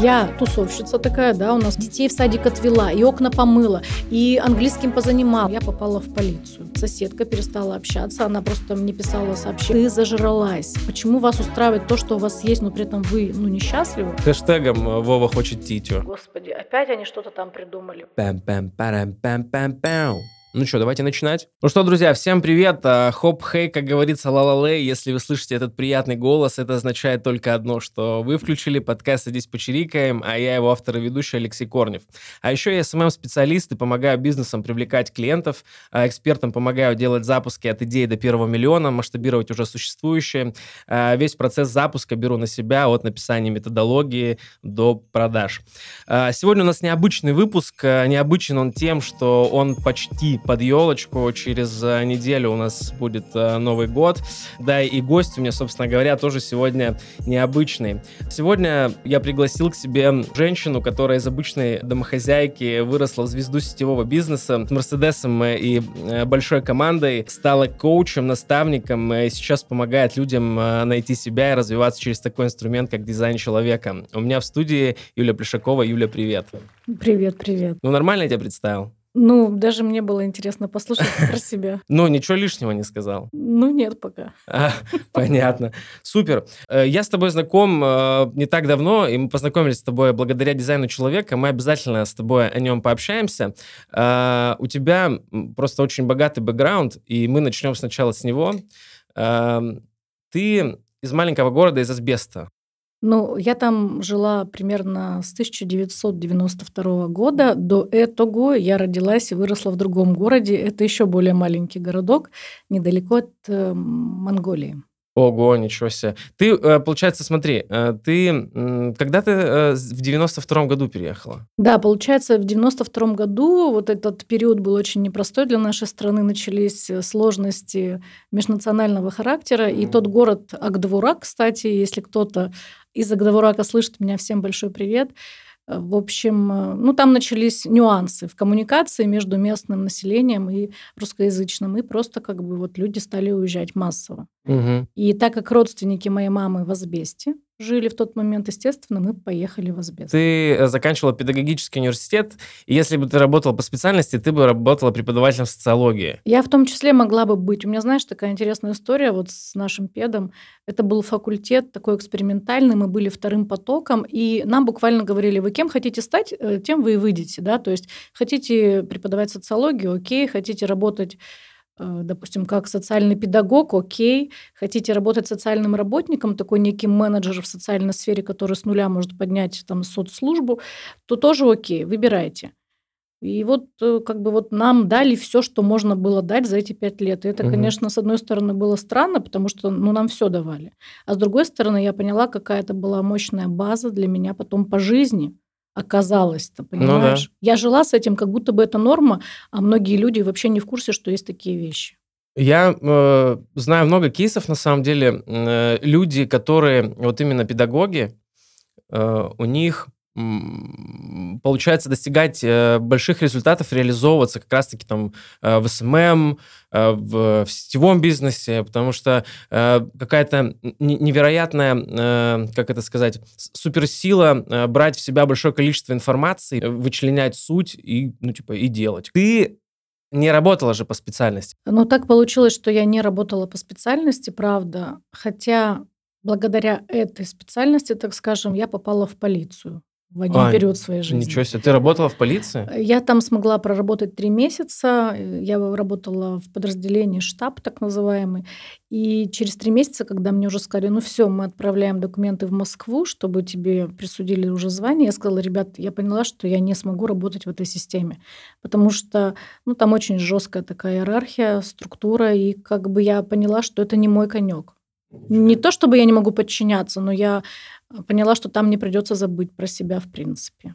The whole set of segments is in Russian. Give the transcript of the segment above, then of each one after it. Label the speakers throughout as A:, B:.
A: Я тусовщица такая, да, у нас детей в садик отвела, и окна помыла, и английским позанимала. Я попала в полицию. Соседка перестала общаться, она просто мне писала сообщение. Ты зажралась. Почему вас устраивает то, что у вас есть, но при этом вы, ну, несчастливы?
B: Хэштегом э, Вова хочет титю.
A: Господи, опять они что-то там придумали.
B: Пам-пам-парам-пам-пам-пам. Ну что, давайте начинать. Ну что, друзья, всем привет. А, Хоп, хей, как говорится, ла-ла-лей. Если вы слышите этот приятный голос, это означает только одно, что вы включили подкаст «Садись почирикаем», а я его автор и ведущий Алексей Корнев. А еще я SMM-специалист и помогаю бизнесам привлекать клиентов, а экспертам помогаю делать запуски от идеи до первого миллиона, масштабировать уже существующие. А, весь процесс запуска беру на себя от написания методологии до продаж. Сегодня у нас необычный выпуск. Необычен он тем, что он почти под елочку. Через э, неделю у нас будет э, Новый год. Да, и гость у меня, собственно говоря, тоже сегодня необычный. Сегодня я пригласил к себе женщину, которая из обычной домохозяйки выросла в звезду сетевого бизнеса с Мерседесом и э, большой командой, стала коучем, наставником и сейчас помогает людям найти себя и развиваться через такой инструмент, как дизайн человека. У меня в студии Юля Плешакова. Юля, привет.
A: Привет, привет.
B: Ну, нормально я тебя представил?
A: Ну, даже мне было интересно послушать про себя.
B: Ну, ничего лишнего не сказал.
A: Ну, нет пока.
B: А, понятно. Супер. Э, я с тобой знаком э, не так давно, и мы познакомились с тобой благодаря дизайну человека. Мы обязательно с тобой о нем пообщаемся. Э, у тебя просто очень богатый бэкграунд, и мы начнем сначала с него. Ты из маленького города, из Асбеста.
A: Ну, я там жила примерно с 1992 года. До этого я родилась и выросла в другом городе. Это еще более маленький городок, недалеко от э, Монголии.
B: Ого, ничего себе. Ты, э, получается, смотри, э, ты когда ты э, в 92 году переехала?
A: Да, получается, в 92 году вот этот период был очень непростой для нашей страны. Начались сложности межнационального характера. Mm-hmm. И тот город Агдвура, кстати, если кто-то из Агдавурака слышит меня, всем большой привет. В общем, э, ну там начались нюансы в коммуникации между местным населением и русскоязычным, и просто как бы вот люди стали уезжать массово. Угу. И так как родственники моей мамы в Асбесте, жили в тот момент, естественно, мы поехали в Азбест.
B: Ты э, заканчивала педагогический университет, и если бы ты работала по специальности, ты бы работала преподавателем социологии.
A: Я в том числе могла бы быть. У меня, знаешь, такая интересная история вот с нашим педом. Это был факультет такой экспериментальный, мы были вторым потоком, и нам буквально говорили, вы кем хотите стать, э, тем вы и выйдете, да, то есть хотите преподавать социологию, окей, хотите работать допустим, как социальный педагог, окей, хотите работать социальным работником, такой некий менеджер в социальной сфере, который с нуля может поднять там соцслужбу, то тоже окей, выбирайте. И вот э, как бы вот нам дали все, что можно было дать за эти пять лет. И это, угу. конечно, с одной стороны было странно, потому что ну, нам все давали. А с другой стороны, я поняла, какая это была мощная база для меня потом по жизни оказалось-то, понимаешь? Ну, да. Я жила с этим, как будто бы это норма, а многие люди вообще не в курсе, что есть такие вещи.
B: Я э, знаю много кейсов, на самом деле, э, люди, которые, вот именно педагоги, э, у них получается достигать э, больших результатов, реализовываться как раз-таки там э, в SMM, э, в, в сетевом бизнесе, потому что какая-то невероятная, как это сказать, суперсила брать в себя большое количество информации, вычленять суть и, ну, типа, и делать. Ты не работала же по специальности.
A: Ну, так получилось, что я не работала по специальности, правда. Хотя благодаря этой специальности, так скажем, я попала в полицию в один а, период своей жизни.
B: Ничего себе. Ты работала в полиции?
A: Я там смогла проработать три месяца. Я работала в подразделении штаб, так называемый. И через три месяца, когда мне уже сказали, ну все, мы отправляем документы в Москву, чтобы тебе присудили уже звание, я сказала, ребят, я поняла, что я не смогу работать в этой системе. Потому что ну, там очень жесткая такая иерархия, структура. И как бы я поняла, что это не мой конек. Не то, чтобы я не могу подчиняться, но я поняла, что там не придется забыть про себя в принципе.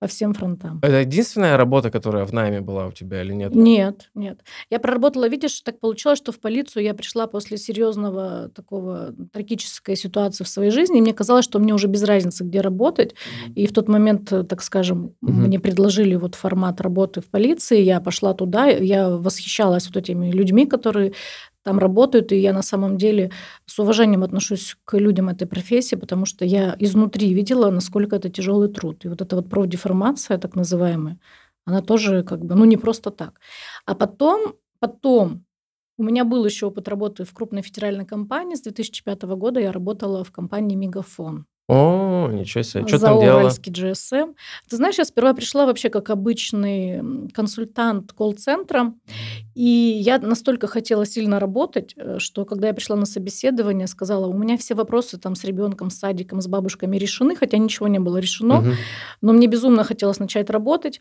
A: По всем фронтам.
B: Это единственная работа, которая в найме была у тебя или нет?
A: Нет, нет. Я проработала, видишь, так получилось, что в полицию я пришла после серьезного такого трагической ситуации в своей жизни, и мне казалось, что мне уже без разницы, где работать. Mm-hmm. И в тот момент, так скажем, mm-hmm. мне предложили вот формат работы в полиции, я пошла туда, я восхищалась вот этими людьми, которые там работают, и я на самом деле с уважением отношусь к людям этой профессии, потому что я изнутри видела, насколько это тяжелый труд. И вот эта вот профдеформация, так называемая, она тоже как бы, ну, не просто так. А потом, потом у меня был еще опыт работы в крупной федеральной компании. С 2005 года я работала в компании «Мегафон».
B: О, ничего себе. Что там делала?
A: GSM. Ты знаешь, я сперва пришла вообще как обычный консультант колл-центра, и я настолько хотела сильно работать, э, что когда я пришла на собеседование, сказала, у меня все вопросы там с ребенком, с садиком, с бабушками решены, хотя ничего не было решено,
B: Мгм.
A: но мне безумно хотелось начать работать.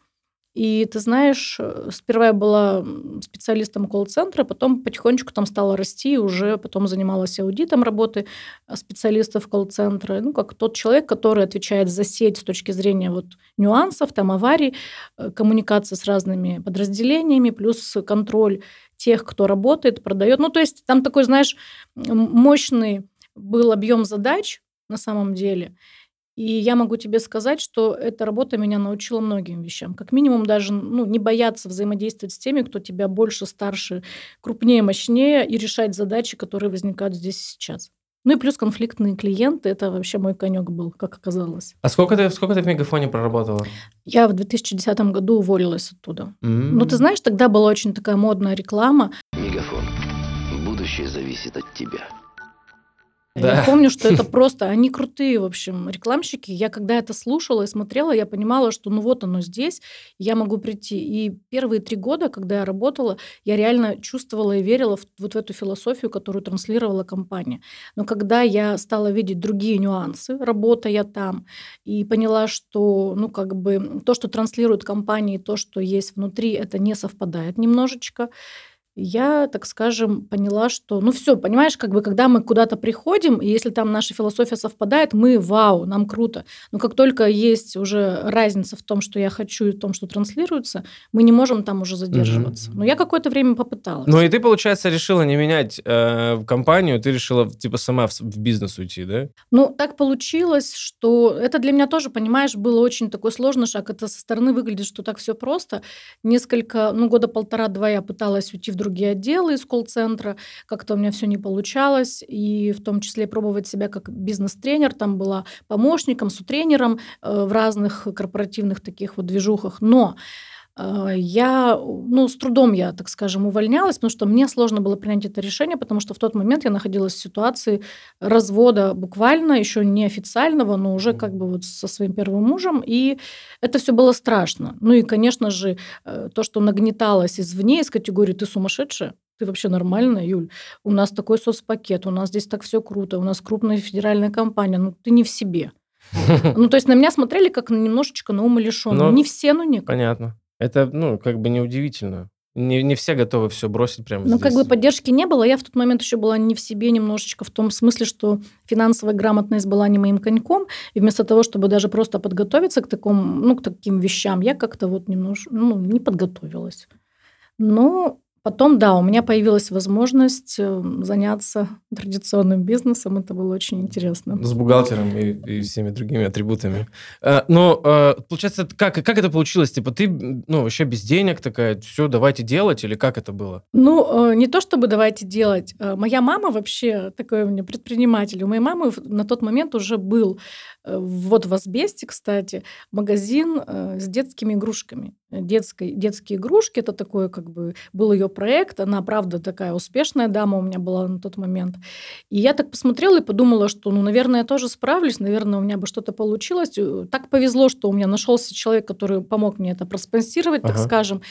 A: И ты знаешь, э, сперва я была специалистом колл-центра, потом потихонечку там стала расти, уже потом занималась аудитом работы э, специалистов колл-центра. Ну, как тот человек, который отвечает за сеть с точки зрения вот нюансов, там аварий, э, коммуникации с разными подразделениями, плюс контроль тех, кто работает, продает. Ну, то есть там такой, знаешь, мощный был объем задач на самом деле – и я могу тебе сказать, что эта работа меня научила многим вещам. Как минимум даже ну, не бояться взаимодействовать с теми, кто тебя больше, старше, крупнее, мощнее, и решать задачи, которые возникают здесь и сейчас. Ну и плюс конфликтные клиенты, это вообще мой конек был, как оказалось.
B: А сколько ты, сколько ты в Мегафоне проработала?
A: Я в 2010 году уволилась оттуда. Mm-hmm. Ну ты знаешь, тогда была очень такая модная реклама.
C: Мегафон. Будущее зависит от тебя.
A: Да. Я помню, что это просто, они крутые, в общем, рекламщики. Я когда это слушала и смотрела, я понимала, что ну вот оно здесь, я могу прийти. И первые три года, когда я работала, я реально чувствовала и верила в, вот в эту философию, которую транслировала компания. Но когда я стала видеть другие нюансы, работая там, и поняла, что, ну, как бы то, что транслирует компания, и то, что есть внутри, это не совпадает немножечко, я, так скажем, поняла, что, ну все, понимаешь, как бы, когда мы куда-то приходим, и если там наша философия совпадает, мы вау, нам круто. Но как только есть уже разница в том, что я хочу, и в том, что транслируется, мы не можем там уже задерживаться. Угу. Но я какое-то время попыталась.
B: Ну и ты, получается, решила не менять э, компанию, ты решила типа сама в, в бизнес уйти, да?
A: Ну, так получилось, что это для меня тоже, понимаешь, было очень такой сложный шаг. Это со стороны выглядит, что так все просто. Несколько, ну, года полтора-два я пыталась уйти в другие отделы из колл-центра. Как-то у меня все не получалось. И в том числе пробовать себя как бизнес-тренер. Там была помощником, сутренером э, в разных корпоративных таких вот движухах. Но я, ну, с трудом я, так скажем, увольнялась, потому что мне сложно было принять это решение, потому что в тот момент я находилась в ситуации развода буквально, еще не официального, но уже как бы вот со своим первым мужем, и это все было страшно. Ну и, конечно же, э, то, что нагнеталось извне, из категории «ты сумасшедшая», ты вообще нормальная, Юль? У нас такой соцпакет, у нас здесь так все круто, у нас крупная федеральная компания, ну ты не в себе. Ну, то есть на меня смотрели как на немножечко на умалишенную. Ну, не все, но некоторые.
B: Понятно. Это, ну, как бы неудивительно. Не, не все готовы все бросить прямо
A: Ну, как бы поддержки не было. Я в тот момент еще была не в себе немножечко, в том смысле, что финансовая грамотность была не моим коньком. И вместо того, чтобы даже просто подготовиться к, такому, ну, к таким вещам, я как-то вот немножко ну, не подготовилась. Но Потом, да, у меня появилась возможность эм, заняться традиционным бизнесом. Это было очень интересно.
B: С бухгалтером и, и всеми другими атрибутами. А, но, а, получается, как, как это получилось? Типа ты, ну, вообще без денег такая, все, давайте делать, или как это было?
A: Ну, э, не то чтобы давайте делать. Э, моя мама вообще такой у меня предприниматель. У моей мамы на тот момент уже был Э, вот в Асбесте, кстати, магазин э, с детскими игрушками. Детской, детские игрушки, это такой как бы был ее проект. Она, правда, такая успешная дама у меня была на тот момент. И я так посмотрела и подумала, что, ну, наверное, я тоже справлюсь, наверное, у меня бы что-то получилось. Э, так повезло, что у меня нашелся человек, который помог мне это проспонсировать, ага. так скажем.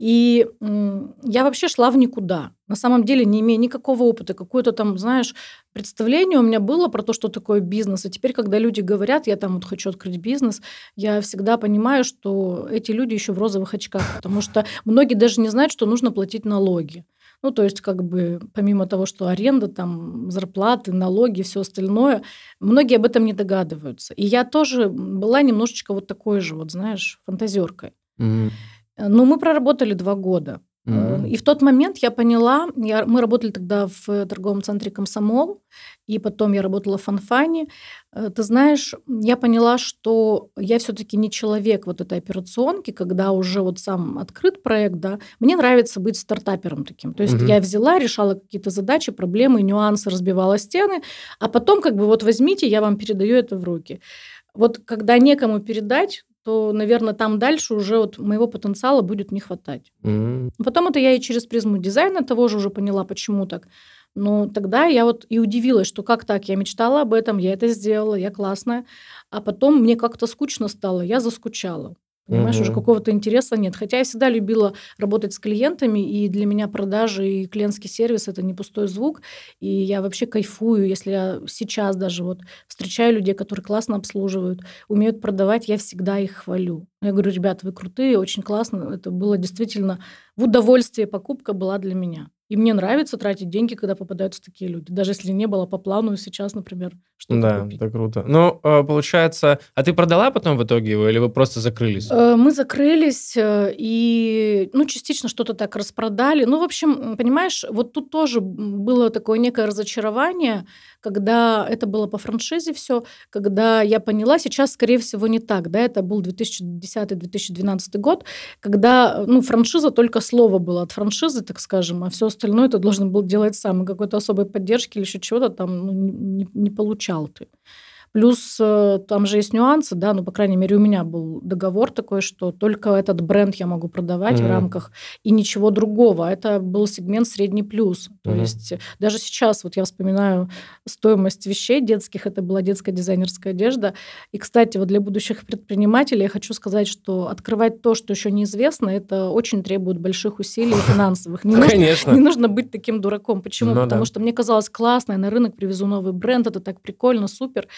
A: И я вообще шла в никуда. На самом деле, не имея никакого опыта, какое-то там, знаешь, представление у меня было про то, что такое бизнес. И теперь, когда люди говорят, я там вот хочу открыть бизнес, я всегда понимаю, что эти люди еще в розовых очках, потому что многие даже не знают, что нужно платить налоги. Ну, то есть, как бы, помимо того, что аренда, там, зарплаты, налоги, все остальное, многие об этом не догадываются. И я тоже была немножечко вот такой же, вот, знаешь, фантазеркой. Mm-hmm. Ну, мы проработали два года. Э, и в тот момент я поняла, я, мы работали тогда в торговом центре «Комсомол», и потом я работала в «Фанфане». Э, ты знаешь, я поняла, что я все-таки не человек вот этой операционки, когда уже вот сам открыт проект, да. Мне нравится быть стартапером таким. То есть угу. я взяла, решала какие-то задачи, проблемы, нюансы, разбивала стены, а потом как бы вот возьмите, я вам передаю это в руки. Вот когда некому передать, то, наверное, там дальше уже вот моего потенциала будет не хватать. Mm-hmm. Потом это я и через призму дизайна того же уже поняла, почему так. Но тогда я вот и удивилась, что как так, я мечтала об этом, я это сделала, я классная. А потом мне как-то скучно стало, я заскучала. Понимаешь, угу. уже какого-то интереса нет. Хотя я всегда любила работать с клиентами, и для меня продажи и клиентский сервис это не пустой звук. И я вообще кайфую, если я сейчас даже вот встречаю людей, которые классно обслуживают, умеют продавать, я всегда их хвалю. Я говорю, ребята, вы крутые, очень классно. Это было действительно в удовольствие покупка была для меня. И мне нравится тратить деньги, когда попадаются такие люди. Даже если не было по плану сейчас, например,
B: что-то Да, купить. это круто. Ну, э, получается, а ты продала потом в итоге его, или вы просто закрылись?
A: Э, мы закрылись, э, и, ну, частично что-то так распродали. Ну, в общем, понимаешь, вот тут тоже было такое некое разочарование, когда это было по франшизе все, когда я поняла, сейчас, скорее всего, не так, да, это был 2010-2012 год, когда, ну, франшиза только слово было от франшизы, так скажем, а все остальное ты должен был делать сам, и какой-то особой поддержки или еще чего-то там ну, не, не получал ты. Плюс э, там же есть нюансы, да, ну, по крайней мере, у меня был договор такой, что только этот бренд я могу продавать mm-hmm. в рамках и ничего другого. Это был сегмент средний плюс. То mm-hmm. есть даже сейчас, вот я вспоминаю стоимость вещей детских, это была детская дизайнерская одежда. И, кстати, вот для будущих предпринимателей я хочу сказать, что открывать то, что еще неизвестно, это очень требует больших усилий финансовых. Не Конечно. не нужно быть таким дураком. Почему? Ну, Потому да. что мне казалось классно, я на рынок привезу новый бренд, это так прикольно, супер.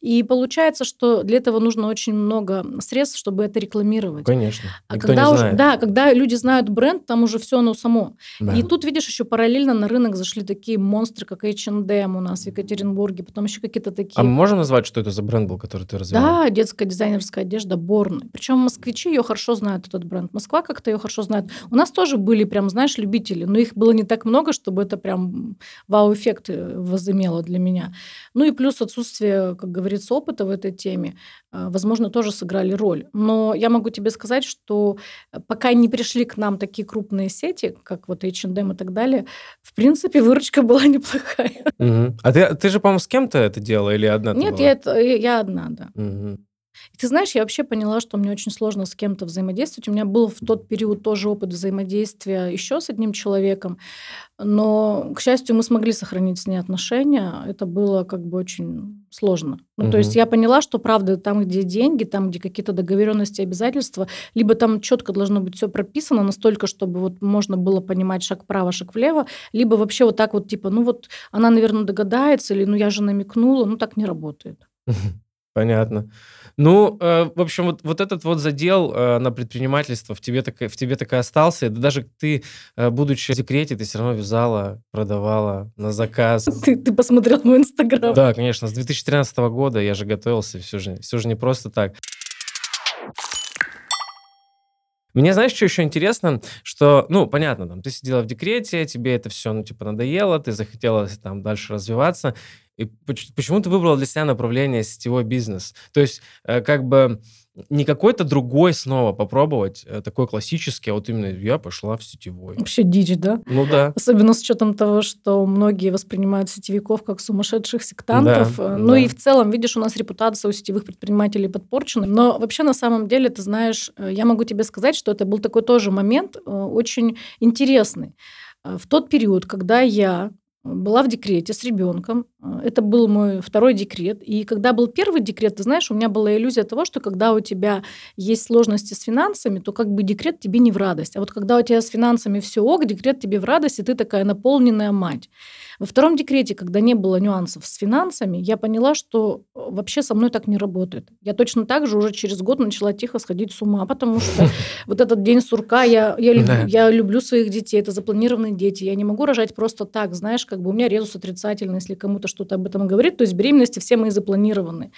A: И получается, что для этого нужно очень много средств, чтобы это рекламировать.
B: Конечно.
A: А Никто когда уже, да, когда люди знают бренд, там уже все оно само. Да. И тут, видишь, еще параллельно на рынок зашли такие монстры, как H&M у нас в Екатеринбурге, потом еще какие-то такие.
B: А мы можем назвать, что это за бренд был, который ты развивала?
A: Да, детская дизайнерская одежда Борн. Причем москвичи ее хорошо знают, этот бренд. Москва как-то ее хорошо знает. У нас тоже были прям, знаешь, любители, но их было не так много, чтобы это прям вау-эффект э, возымело для меня. Ну и плюс отсутствие, как говорится, опыта в этой теме, а, возможно, тоже сыграли роль. Но я могу тебе сказать, что э, пока не пришли к нам такие крупные сети, как вот H&M и так далее, в принципе, выручка была неплохая.
B: Угу. А ты, ты же, по-моему, с кем-то это делала или одна?
A: Нет, я, это, я одна, да. Угу. И ты знаешь, я вообще поняла, что мне очень сложно с кем-то взаимодействовать. У меня был в тот период тоже опыт взаимодействия еще с одним человеком, но, к счастью, мы смогли сохранить с ней отношения. Это было как бы очень сложно. Ну, угу. То есть я поняла, что правда там, где деньги, там, где какие-то договоренности, обязательства, либо там четко должно быть все прописано настолько, чтобы вот можно было понимать шаг вправо, шаг влево, либо вообще вот так вот типа, ну вот она, наверное, догадается, или ну я же намекнула, ну так не работает.
B: Понятно. Ну, э, в общем, вот, вот этот вот задел э, на предпринимательство в тебе, так, в тебе так и остался. Да даже ты, э, будучи в декрете, ты все равно вязала, продавала на заказ.
A: Ты, ты посмотрел мой инстаграм.
B: Да, конечно. С 2013 года я же готовился. Все же, все же не просто так. Мне, знаешь, что еще интересно? Что, ну, понятно, там, ты сидела в декрете, тебе это все, ну, типа, надоело, ты захотела там дальше развиваться. И почему ты выбрала для себя направление сетевой бизнес? То есть, э, как бы не какой-то другой снова попробовать, э, такой классический, а вот именно я пошла в сетевой.
A: Вообще дичь, да?
B: Ну да.
A: Особенно с учетом того, что многие воспринимают сетевиков как сумасшедших сектантов. Да, ну да. и в целом, видишь, у нас репутация у сетевых предпринимателей подпорчена. Но вообще на самом деле, ты знаешь, э, я могу тебе сказать, что это был такой тоже момент очень интересный. В тот период, когда я была в декрете с ребенком. Это был мой второй декрет. И когда был первый декрет, ты знаешь, у меня была иллюзия того, что когда у тебя есть сложности с финансами, то как бы декрет тебе не в радость. А вот когда у тебя с финансами все ок, декрет тебе в радость, и ты такая наполненная мать. Во втором декрете, когда не было нюансов с финансами, я поняла, что э, вообще со мной так не работает. Я точно так же уже через год начала тихо сходить с ума, потому что вот этот день сурка, я, я, я люблю своих детей, это запланированные дети, я не могу рожать просто так, знаешь, как бы у меня резус отрицательный, если кому-то что-то об этом говорит, то есть беременности все мои запланированы.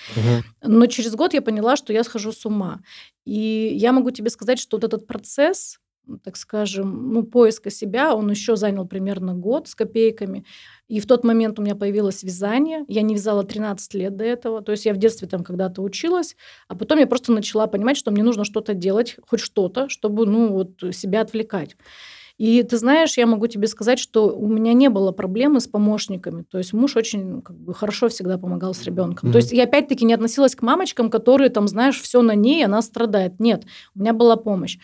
A: Но через год я поняла, что я схожу с ума. И я могу тебе сказать, что вот этот процесс, так скажем, ну, поиска себя, он еще занял примерно год с копейками. И в тот момент у меня появилось вязание. Я не вязала 13 лет до этого. То есть я в детстве там когда-то училась, а потом я просто начала понимать, что мне нужно что-то делать, хоть что-то, чтобы, ну, вот себя отвлекать. И ты знаешь, я могу тебе сказать, что у меня не было проблемы с помощниками. То есть муж очень как бы, хорошо всегда помогал с ребенком. Mm-hmm. То есть я опять-таки не относилась к мамочкам, которые там, знаешь, все на ней, она страдает. Нет, у меня была помощь.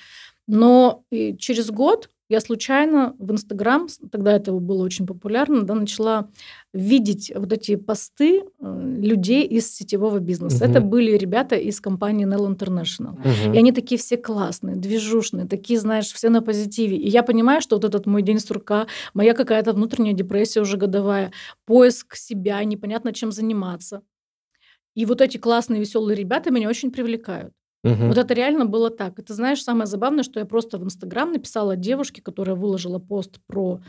A: Но через год я случайно в Инстаграм, тогда это было очень популярно, да, начала видеть вот эти посты э, людей из сетевого бизнеса. Угу. Это были ребята из компании Nell International. Угу. И они такие все классные, движушные, такие, знаешь, все на позитиве. И я понимаю, что вот этот мой день сурка, моя какая-то внутренняя депрессия уже годовая, поиск себя, непонятно чем заниматься. И вот эти классные, веселые ребята меня очень привлекают. Угу. Вот это реально было так. И ты знаешь, самое забавное, что я просто в Инстаграм написала девушке, которая выложила пост про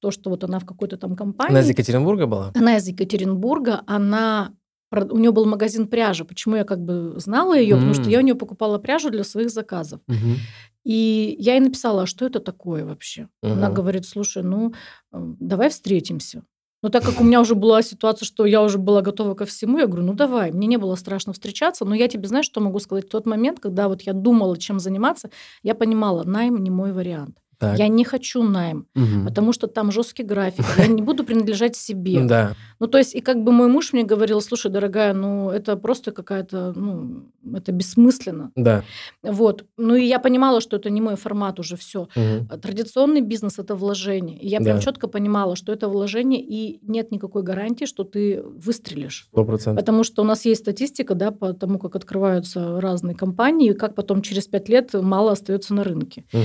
A: то, что вот она в какой-то там компании.
B: Она из Екатеринбурга была?
A: Она из Екатеринбурга. Она у нее был магазин пряжи. Почему я как бы знала ее? Mm. Потому что я у нее покупала пряжу для своих заказов. Mm-hmm. И я ей написала, а что это такое вообще? Mm-hmm. Она говорит, слушай, ну давай встретимся. Но так как у меня уже была ситуация, что я уже была готова ко всему, я говорю, ну давай, мне не было страшно встречаться, но я тебе, знаешь, что могу сказать? В тот момент, когда вот я думала, чем заниматься, я понимала, найм не мой вариант. Так. Я не хочу найм, угу. потому что там жесткий график. Я не буду принадлежать себе.
B: Да.
A: Ну, то есть, и как бы мой муж мне говорил, слушай, дорогая, ну, это просто какая-то, ну, это бессмысленно.
B: Да.
A: Вот. Ну, и я понимала, что это не мой формат уже все. Угу. Традиционный бизнес – это вложение. И я да. прям четко понимала, что это вложение, и нет никакой гарантии, что ты выстрелишь.
B: Сто процентов.
A: Потому что у нас есть статистика, да, по тому, как открываются разные компании, и как потом через пять лет мало остается на рынке. Угу.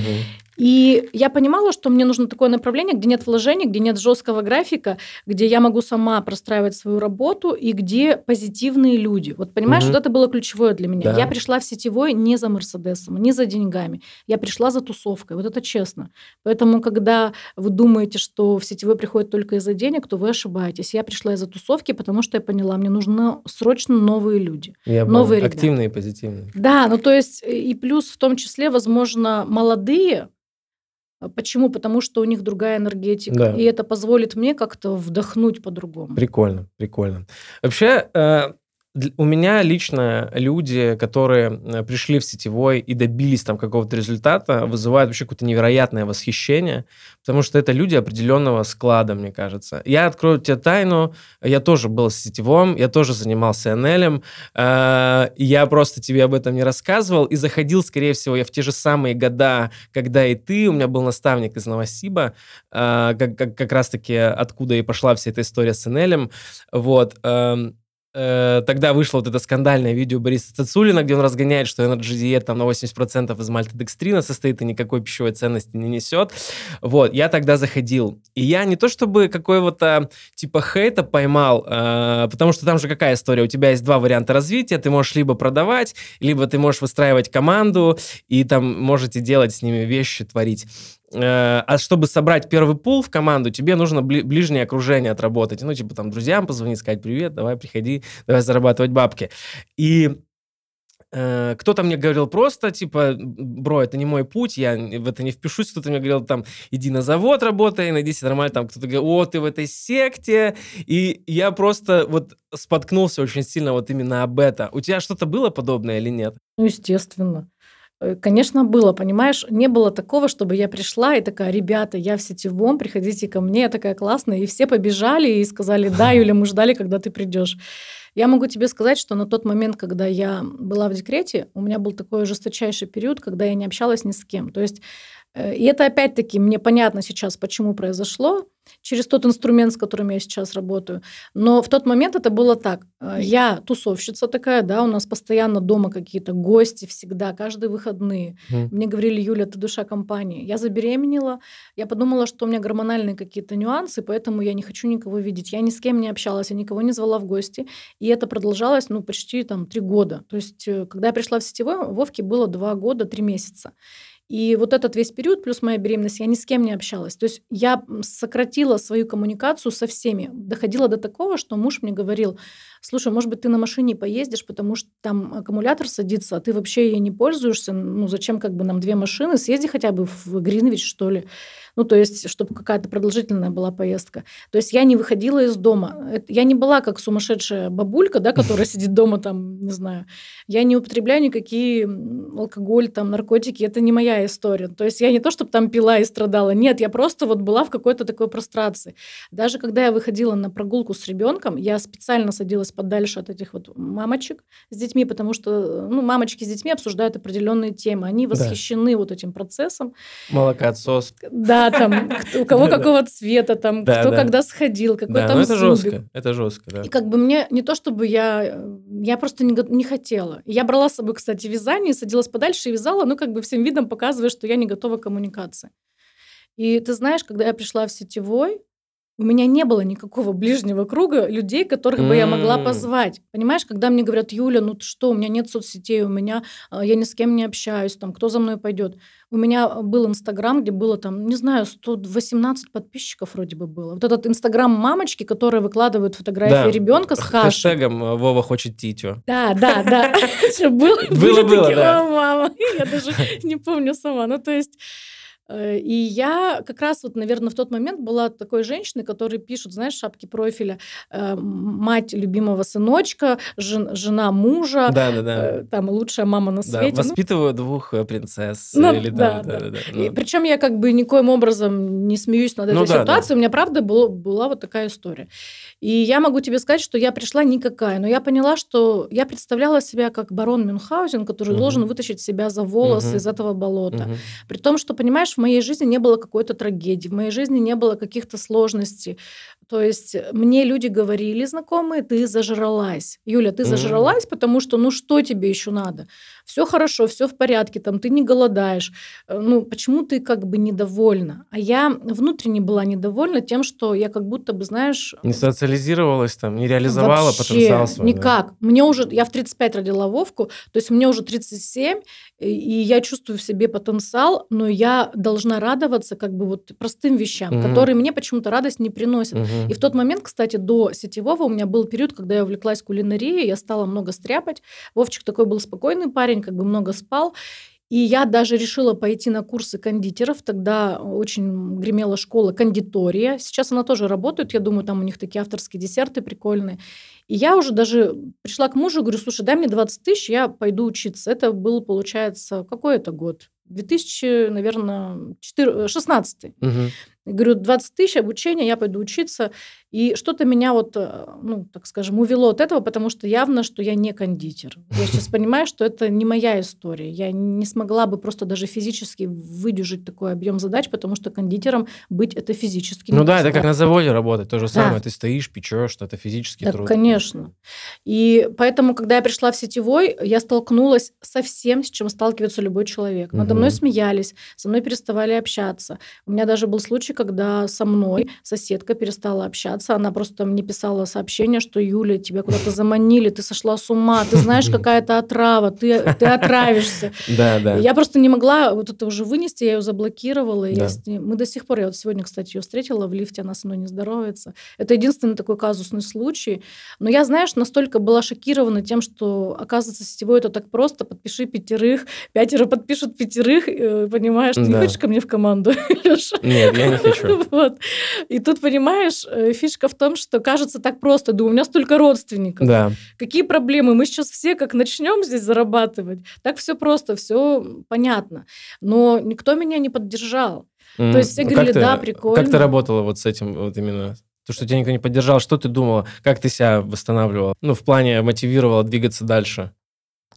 A: И я понимала, что мне нужно такое направление, где нет вложений, где нет жесткого графика, где я могу сама простраивать свою работу и где позитивные люди. Вот понимаешь, угу. вот это было ключевое для меня. Да. Я пришла в сетевой не за Мерседесом, не за деньгами. Я пришла за тусовкой. Вот это честно. Поэтому, когда вы думаете, что в сетевой приходит только из-за денег, то вы ошибаетесь. Я пришла из-за тусовки, потому что я поняла, мне нужны срочно новые люди.
B: Я новые активные и позитивные.
A: Да, ну то есть и плюс в том числе, возможно, молодые, почему? Потому что у них другая энергетика. Да. И это позволит мне как-то вдохнуть по-другому.
B: Прикольно, прикольно. Вообще, э, у меня лично люди, которые э, пришли в сетевой и добились там какого-то результата, вызывают вообще какое-то невероятное восхищение, потому что это люди определенного склада, мне кажется. Я открою тебе тайну, я тоже был сетевом, я тоже занимался НЛем, э, я просто тебе об этом не рассказывал. И заходил, скорее всего, я в те же самые года, когда и ты, у меня был наставник из Новосиба, э, как, как, как раз-таки откуда и пошла вся эта история с НЛем, вот, эм, Э, тогда вышло вот это скандальное видео Бориса Цицулина, где он разгоняет, что Energy Diet там на 80% из мальтодекстрина состоит и никакой пищевой ценности не несет. Вот, я тогда заходил. И я не то чтобы какого-то типа хейта поймал, э, потому что там же какая история? У тебя есть два варианта развития. Ты можешь либо продавать, либо ты можешь выстраивать команду, и там можете делать с ними вещи, творить. Э, а чтобы собрать первый пул в команду, тебе нужно бли- ближнее окружение отработать. Ну, типа там друзьям позвонить, сказать привет, давай приходи, давай зарабатывать бабки. И э, кто-то мне говорил просто, типа, бро, это не мой путь, я в это не впишусь. Кто-то мне говорил, там, иди на завод работай, найди себе нормально. Там кто-то говорил, о, ты в этой секте. И я просто вот споткнулся очень сильно вот именно об это. У тебя что-то было подобное или нет?
A: Ну, естественно. Э, конечно, было, понимаешь, не было такого, чтобы я пришла и такая, ребята, я в сетевом, приходите ко мне, я такая классная, и все побежали и сказали, да, Юля, мы ждали, когда ты придешь. Я могу тебе сказать, что на тот момент, когда я была в декрете, у меня был такой жесточайший период, когда я не общалась ни с кем. То есть и это опять-таки мне понятно сейчас, почему произошло, через тот инструмент, с которым я сейчас работаю. Но в тот момент это было так. Э, я тусовщица такая, да, у нас постоянно дома какие-то гости всегда, каждые выходные. Mm. Мне говорили, Юля, ты душа компании. Я забеременела, я подумала, что у меня гормональные какие-то нюансы, поэтому я не хочу никого видеть. Я ни с кем не общалась, я никого не звала в гости. И это продолжалось, ну, почти там три года. То есть, э, когда я пришла в сетевой, Вовке было два года, три месяца. И вот этот весь период, плюс моя беременность, я ни с кем не общалась. То есть я сократила свою коммуникацию со всеми. Доходила до такого, что муж мне говорил, слушай, может быть, ты на машине поездишь, потому что там аккумулятор садится, а ты вообще ей не пользуешься, ну зачем как бы нам две машины, съезди хотя бы в Гринвич, что ли. Ну, то есть, чтобы какая-то продолжительная была поездка. То есть я не выходила из дома. Я не была как сумасшедшая бабулька, да, которая сидит дома там, не знаю. Я не употребляю никакие алкоголь, там, наркотики. Это не моя история. То есть я не то, чтобы там пила и страдала. Нет, я просто вот была в какой-то такой прострации. Даже когда я выходила на прогулку с ребенком, я специально садилась подальше от этих вот мамочек с детьми, потому что, ну, мамочки с детьми обсуждают определенные темы. Они восхищены да. вот этим процессом.
B: Молокоотсос.
A: Да, там, у кого какого цвета, там, кто когда сходил, какой там
B: ну это жестко, это жестко, да.
A: И как бы мне не то, чтобы я, я просто не, не хотела. Я брала с собой, кстати, вязание, садилась подальше и вязала, ну, как бы всем видом показывая, что я не готова к коммуникации. И ты знаешь, когда я пришла в сетевой, у меня не было никакого ближнего круга людей, которых бы я могла позвать. Понимаешь, когда мне говорят, Юля, ну что, у меня нет соцсетей, у меня, а, я ни с кем не общаюсь, там, кто за мной пойдет. У меня был Инстаграм, где было там, не знаю, 118 подписчиков вроде бы было. Вот этот Инстаграм мамочки, которые выкладывают фотографии да. ребенка с кашей.
B: Хэштегом э, Вова хочет титю.
A: Да, да, да. Было, было, да. мама. Я даже не помню сама. Ну, то есть и я как раз вот, наверное, в тот момент была такой женщиной, которые пишут, знаешь, шапки профиля, э, мать любимого сыночка, жен, жена мужа,
B: да, да, да.
A: Э, там лучшая мама на свете.
B: Да, воспитываю ну, двух принцесс. Ну, или, да, да, да, да,
A: да. И, причем я как бы никоим образом не смеюсь над этой ну, ситуацией, да, да. у меня правда было, была вот такая история. И я могу тебе сказать, что я пришла никакая, но я поняла, что я представляла себя как барон Мюнхгаузен, который угу. должен вытащить себя за волосы угу. из этого болота. Угу. При том, что, понимаешь, в моей жизни не было какой-то трагедии, в моей жизни не было каких-то сложностей. То есть э, мне люди говорили, знакомые, ты зажралась. Юля, ты зажралась, mm-hmm. потому что, ну что тебе еще надо? Все хорошо, все в порядке, там ты не голодаешь. Э, ну почему ты как бы недовольна? А я внутренне была недовольна тем, что я как будто бы, знаешь...
B: Не социализировалась там, не реализовала вообще потенциал свой.
A: никак. Да? Мне уже... Я в 35 родила Вовку, то есть мне уже 37, и я чувствую в себе потенциал, но я должна радоваться как бы вот простым вещам, mm-hmm. которые мне почему-то радость не приносят. Mm-hmm. И в тот момент, кстати, до сетевого у меня был период, когда я увлеклась кулинарией, я стала много стряпать. Вовчик такой был спокойный парень, как бы много спал. И я даже решила пойти на курсы кондитеров. Тогда очень гремела школа кондитория. Сейчас она тоже работает. Я думаю, там у них такие авторские десерты прикольные. И я уже даже пришла к мужу говорю, слушай, дай мне 20 тысяч, я пойду учиться. Это был, получается, какой это год? 2000, наверное, 16. Угу. Говорю, 20 тысяч обучения, я пойду учиться. И что-то меня вот, э, ну, так скажем, увело от этого, потому что явно, что я не кондитер. Я сейчас понимаю, что это не моя история. Я не смогла бы просто даже физически выдержать такой объем задач, потому что кондитером быть это физически
B: Ну да, это как на заводе работать, то же самое. Да. Ты стоишь, печешь, что это физически
A: да,
B: труд.
A: конечно. И поэтому, когда я пришла в сетевой, я столкнулась со всем, с чем сталкивается любой человек. Надо угу. мной смеялись, со мной переставали общаться. У меня даже был случай, когда со мной соседка перестала общаться. Она просто мне писала сообщение, что Юля, тебя куда-то заманили, ты сошла с ума, ты знаешь, какая то отрава, ты, ты отравишься.
B: Да, да.
A: Я просто не могла вот это уже вынести, я ее заблокировала. Да. Ней... Мы до сих пор, я вот сегодня, кстати, ее встретила в лифте, она со мной не здоровается. Это единственный такой казусный случай. Но я, знаешь, настолько была шокирована тем, что, оказывается, сетевой это так просто, подпиши пятерых, пятеро подпишут пятерых, э, понимаешь, ты да. не хочешь ко мне в команду,
B: Нет, я не
A: Вот. И тут, понимаешь, э, фишка в том, что кажется так просто. Да у меня столько родственников.
B: Да.
A: Какие проблемы? Мы сейчас все как начнем здесь зарабатывать. Так все просто, все понятно. Но никто меня не поддержал. Mm. То есть все говорили, ты, да, прикольно.
B: Как ты работала вот с этим вот именно? То, что тебя никто не поддержал, что ты думала? Как ты себя восстанавливала? Ну, в плане мотивировала двигаться дальше?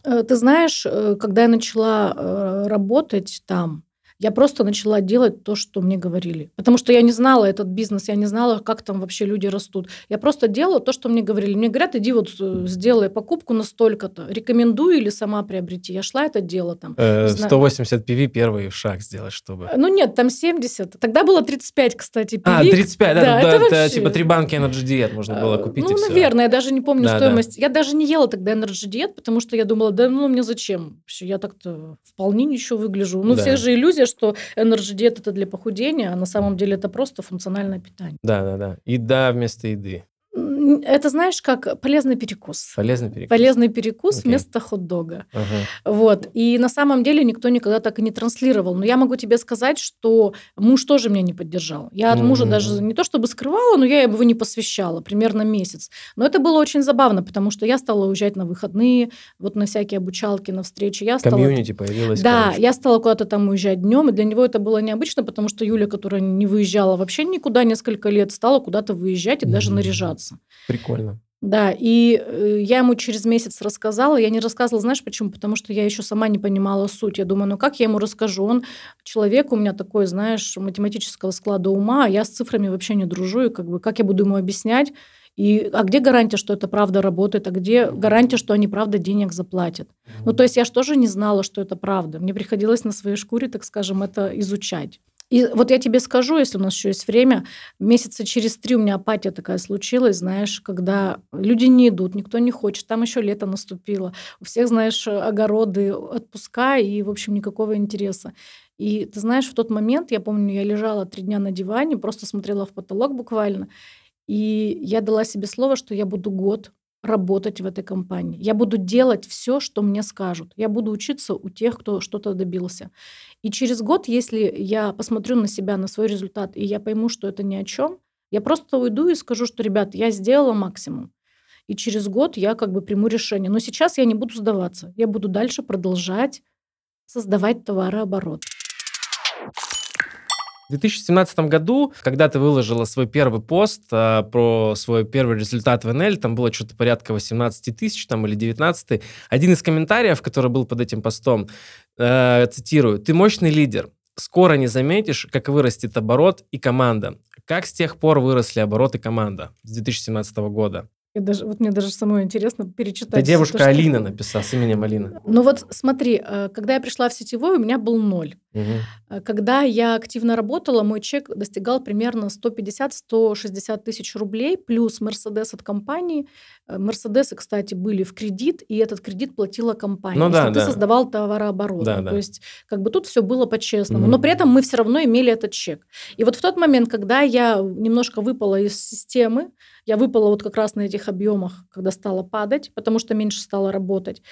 A: Э, ты знаешь, э, когда я начала работать там, я просто начала делать то, что мне говорили. Потому что я не знала этот бизнес, я не знала, как там вообще люди растут. Я просто делала то, что мне говорили. Мне говорят, иди вот э, сделай покупку на столько-то. Рекомендую или сама приобрети. Я шла это дело там.
B: Э, 180 PV первый шаг сделать, чтобы...
A: Э, ну нет, там 70. Тогда было 35, кстати, PV.
B: А, 35, да, да, это, это, это типа три банки Energy Diet можно было э, купить
A: Ну, наверное, я даже не помню да, стоимость. Да. Я даже не ела тогда Energy Diet, потому что я думала, да ну мне зачем? Вообще, я так-то вполне ничего выгляжу. Ну, да. всех же иллюзия, что Energy Diet это для похудения, а на самом деле это просто функциональное питание.
B: Да, да, да. Еда вместо еды.
A: Это знаешь, как полезный перекус.
B: Полезный перекус.
A: Полезный перекус
B: Окей.
A: вместо хот-дога.
B: Ага.
A: Вот. И на самом деле никто никогда так и не транслировал. Но я могу тебе сказать, что муж тоже меня не поддержал. Я от мужа
B: Мгм.
A: даже не то чтобы скрывала, но я его не посвящала примерно месяц. Но это было очень забавно, потому что я стала уезжать на выходные, вот на всякие обучалки, на встречи. Я стала...
B: Комьюнити появилось.
A: Да,
B: короче.
A: я стала куда-то там уезжать днем, и для него это было необычно, потому что Юля, которая не выезжала вообще никуда несколько лет, стала куда-то выезжать и даже
B: Мгм.
A: наряжаться.
B: Прикольно.
A: Да, и э, я ему через месяц рассказала. Я не рассказывала, знаешь почему? Потому что я еще сама не понимала суть. Я думаю, ну как я ему расскажу? Он человек у меня такой, знаешь, математического склада ума, а я с цифрами вообще не дружу, и как бы как я буду ему объяснять? И, а где гарантия, что это правда работает, а где гарантия, что они правда денег заплатят? Ну, то есть я же тоже не знала, что это правда. Мне приходилось на своей шкуре, так скажем, это изучать. И вот я тебе скажу, если у нас еще есть время, месяца через три у меня апатия такая случилась, знаешь, когда люди не идут, никто не хочет, там еще лето наступило, у всех, знаешь, огороды, отпуска и, в общем, никакого интереса. И ты знаешь, в тот момент, я помню, я лежала три дня на диване, просто смотрела в потолок буквально, и я дала себе слово, что я буду год работать в этой компании. Я буду делать все, что мне скажут. Я буду учиться у тех, кто что-то добился. И через год, если я посмотрю на себя, на свой результат, и я пойму, что это ни о чем, я просто уйду и скажу, что, ребят, я сделала максимум. И через год я как бы приму решение. Но сейчас я не буду сдаваться. Я буду дальше продолжать создавать товарооборот.
B: В 2017 году, когда ты выложила свой первый пост а, про свой первый результат в НЛ, там было что-то порядка 18 тысяч там, или 19, один из комментариев, который был под этим постом, э, цитирую, «Ты мощный лидер. Скоро не заметишь, как вырастет оборот и команда. Как с тех пор выросли оборот и команда с 2017 года?»
A: Я даже, вот мне даже самое интересно перечитать.
B: Это девушка
A: то, что-
B: Алина написала, с именем Алина.
A: Ну вот смотри, э, когда я пришла в сетевой, у меня был ноль. Э, Когда я активно работала, мой чек достигал примерно 150-160 тысяч рублей, плюс Мерседес от компании. Э, Мерседесы, кстати, были в кредит, и этот кредит платила компания.
B: Ну да,
A: ты
B: да.
A: создавал товарооборот.
B: Да, да.
A: То есть как бы тут все было по-честному.
B: Мгм.
A: Но при этом мы все равно имели этот чек. И вот в тот момент, когда я немножко выпала из системы, я выпала вот как раз на этих объемах, когда стала падать, потому что меньше стала работать.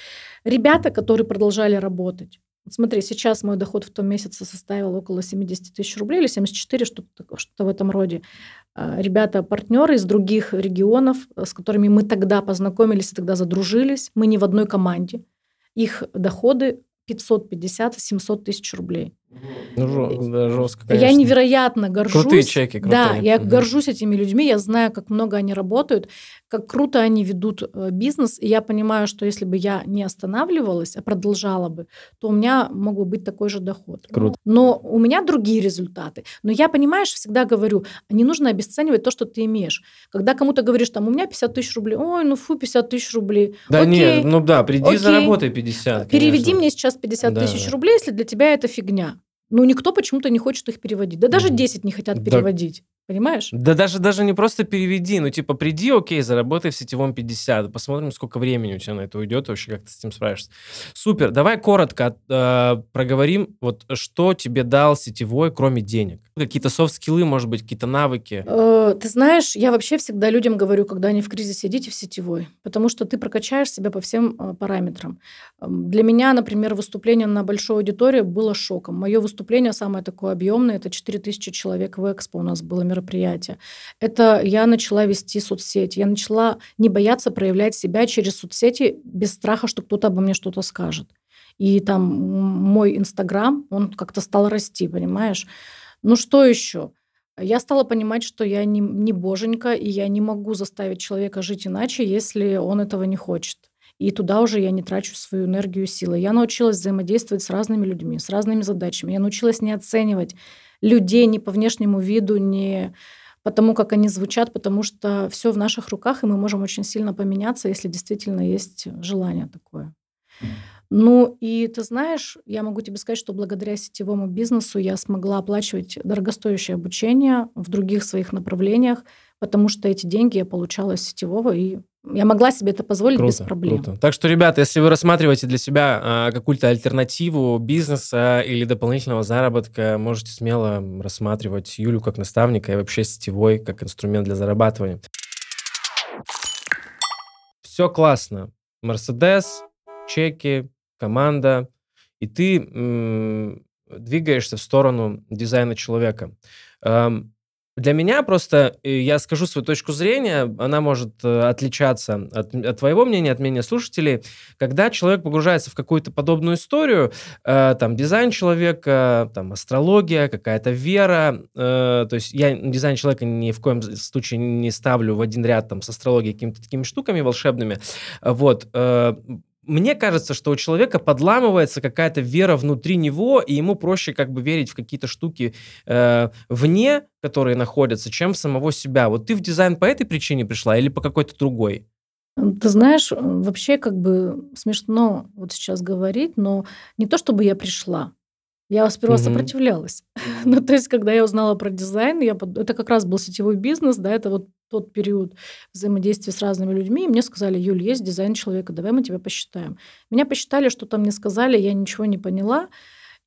A: Ребята, которые продолжали работать, смотри, сейчас мой доход в том месяце составил около 70 тысяч рублей или 74, что-то, что-то в этом роде. А, Ребята, партнеры из других регионов, э, с которыми мы тогда познакомились и тогда задружились, мы не в одной команде. Их доходы 550-700 тысяч рублей.
B: Ну, да, жестко,
A: Я
B: конечно.
A: невероятно горжусь.
B: Крутые чеки,
A: Да,
B: крутые.
A: я
B: Мгм.
A: горжусь этими людьми, я знаю, как много они работают, как круто они ведут э, бизнес, и я понимаю, что если бы я не останавливалась, а продолжала бы, то у меня мог бы быть такой же доход.
B: Круто.
A: Но у меня другие результаты. Но я, понимаешь, всегда говорю, не нужно обесценивать то, что ты имеешь. Когда кому-то говоришь, там, у меня 50 тысяч рублей, ой, ну фу, 50 тысяч рублей.
B: Да
A: Окей,
B: нет, ну да, приди
A: окей.
B: заработай 50.
A: Переведи
B: конечно.
A: мне сейчас 50
B: Да,
A: тысяч
B: да.
A: рублей, если для тебя это фигня. Ну, никто почему-то не хочет их переводить. Да даже
B: Мгм.
A: 10 не хотят переводить. Понимаешь?
B: Да даже, даже не просто переведи, ну типа приди, окей, заработай в сетевом 50, посмотрим, сколько времени у тебя на это уйдет, вообще как ты с этим справишься. Супер, давай коротко э, проговорим, вот что тебе дал сетевой, кроме денег. Какие-то софт-скиллы, может быть, какие-то навыки.
A: Э, Ты знаешь, я вообще всегда людям говорю, когда они в кризисе, идите в сетевой, потому что ты прокачаешь себя по всем э, параметрам. Для меня, например, выступление на большой аудитории было шоком. Мое выступление самое такое объемное, это 4000 человек в Экспо у нас было мероприятие. Это я начала вести соцсети, я начала не бояться проявлять себя через соцсети без страха, что кто-то обо мне что-то скажет. И там мой Инстаграм, он как-то стал расти, понимаешь? Ну что еще? Я стала понимать, что я не, не боженька, и я не могу заставить человека жить иначе, если он этого не хочет. И туда уже я не трачу свою энергию и силы. Я научилась взаимодействовать с разными людьми, с разными задачами. Я научилась не оценивать людей ни по внешнему виду, ни по тому, как они звучат, потому что все в наших руках, и мы можем очень сильно поменяться, если действительно есть желание такое. Ну и ты знаешь, я могу тебе сказать, что благодаря сетевому бизнесу я смогла оплачивать дорогостоящее обучение в других своих направлениях, потому что эти деньги я получала из сетевого, и я могла себе это позволить без проблем.
B: круто. Так что, ребята, если вы рассматриваете для себя а, какую-то альтернативу бизнеса или дополнительного заработка, можете смело рассматривать Юлю как наставника и вообще сетевой как инструмент для зарабатывания. все классно. Мерседес, чеки, команда, и ты м, двигаешься в сторону дизайна человека. Эм, для меня просто, э, я скажу свою точку зрения, она может э, отличаться от, от твоего мнения, от мнения слушателей. Когда человек погружается в какую-то подобную историю, э, там, дизайн человека, там, астрология, какая-то вера, э, то есть я дизайн человека ни в коем случае не ставлю в один ряд там с астрологией, какими-то такими штуками волшебными, вот, э, мне кажется, что у человека подламывается какая-то вера внутри него, и ему проще как бы верить в какие-то штуки э, вне, которые находятся, чем в самого себя. Вот ты в дизайн по этой причине пришла или по какой-то другой?
A: Ты знаешь, вообще как бы смешно вот сейчас говорить, но не то чтобы я пришла. Я сперва угу. сопротивлялась. ну, то есть, когда я узнала про дизайн, я под... это как раз был сетевой бизнес, да, это вот тот период взаимодействия с разными людьми, и мне сказали, Юль, есть дизайн человека, давай мы тебя посчитаем. Меня посчитали, что там мне сказали, я ничего не поняла.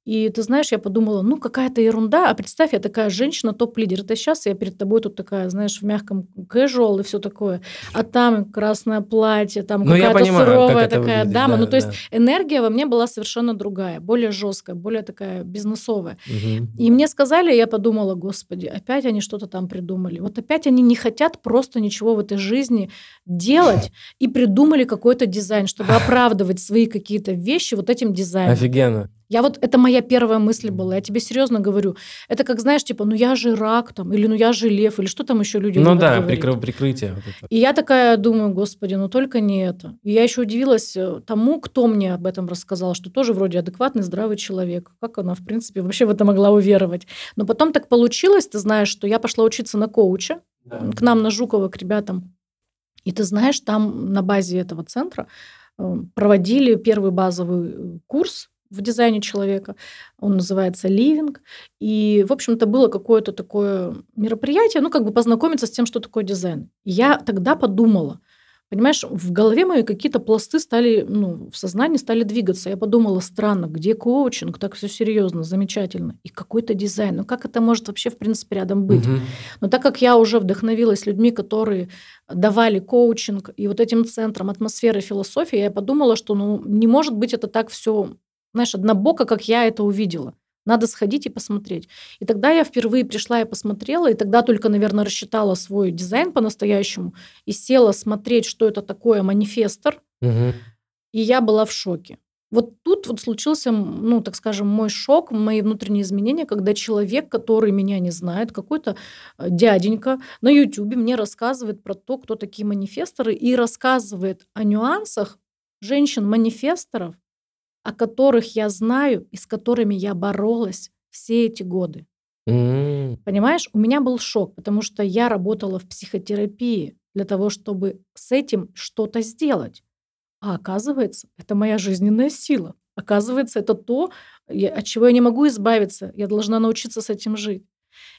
A: И ты знаешь, я подумала, ну какая-то ерунда, а представь, я такая женщина, топ-лидер. Это сейчас я перед тобой тут такая, знаешь, в мягком casual и все такое. А там красное платье, там ну, какая-то суровая такая выглядит, дама. Да, ну то да. есть энергия во мне была совершенно другая, более жесткая, более такая бизнесовая. Угу. И мне сказали, я подумала, господи, опять они что-то там придумали. Вот опять они не хотят просто ничего в этой жизни делать и придумали какой-то дизайн, чтобы оправдывать свои какие-то вещи вот этим дизайном.
B: Офигенно.
A: Я вот, это моя первая мысль была, я тебе серьезно говорю. Это как, знаешь, типа, ну я же рак там, или ну я же лев, или что там еще люди
B: Ну да, прикры, прикрытие. Вот
A: и я такая думаю, господи, ну только не это. И я еще удивилась э, тому, кто мне об этом рассказал, что тоже вроде адекватный, здравый человек. Как она, в принципе, вообще в это могла уверовать. Но потом так получилось, ты знаешь, что я пошла учиться на коуча, да. к нам на Жукова, к ребятам. И ты знаешь, там на базе этого центра э, проводили первый базовый э, курс в дизайне человека. Он называется «Living». И, в общем-то, было какое-то такое мероприятие, ну, как бы познакомиться с тем, что такое дизайн. я тогда подумала, понимаешь, в голове моей какие-то пласты стали, ну, в сознании стали двигаться. Я подумала, странно, где коучинг, так все серьезно, замечательно, и какой-то дизайн. Ну, как это может вообще, в принципе, рядом быть? Угу. Но так как я уже вдохновилась людьми, которые давали коучинг и вот этим центром атмосферы философии, я подумала, что, ну, не может быть это так все знаешь, однобоко, как я это увидела. Надо сходить и посмотреть. И тогда я впервые пришла и посмотрела, и тогда только, наверное, рассчитала свой дизайн по-настоящему и села смотреть, что это такое манифестор. Угу. И я была в шоке. Вот тут вот случился, ну, так скажем, мой шок, мои внутренние изменения, когда человек, который меня не знает, какой-то э, дяденька на YouTube мне рассказывает про то, кто такие манифесторы, и рассказывает о нюансах женщин-манифесторов, о которых я знаю и с которыми я боролась все эти годы. Mm. Понимаешь, у меня был шок, потому что я работала в психотерапии для того, чтобы с этим что-то сделать. А оказывается, это моя жизненная сила. Оказывается, это то, от чего я не могу избавиться. Я должна научиться с этим жить.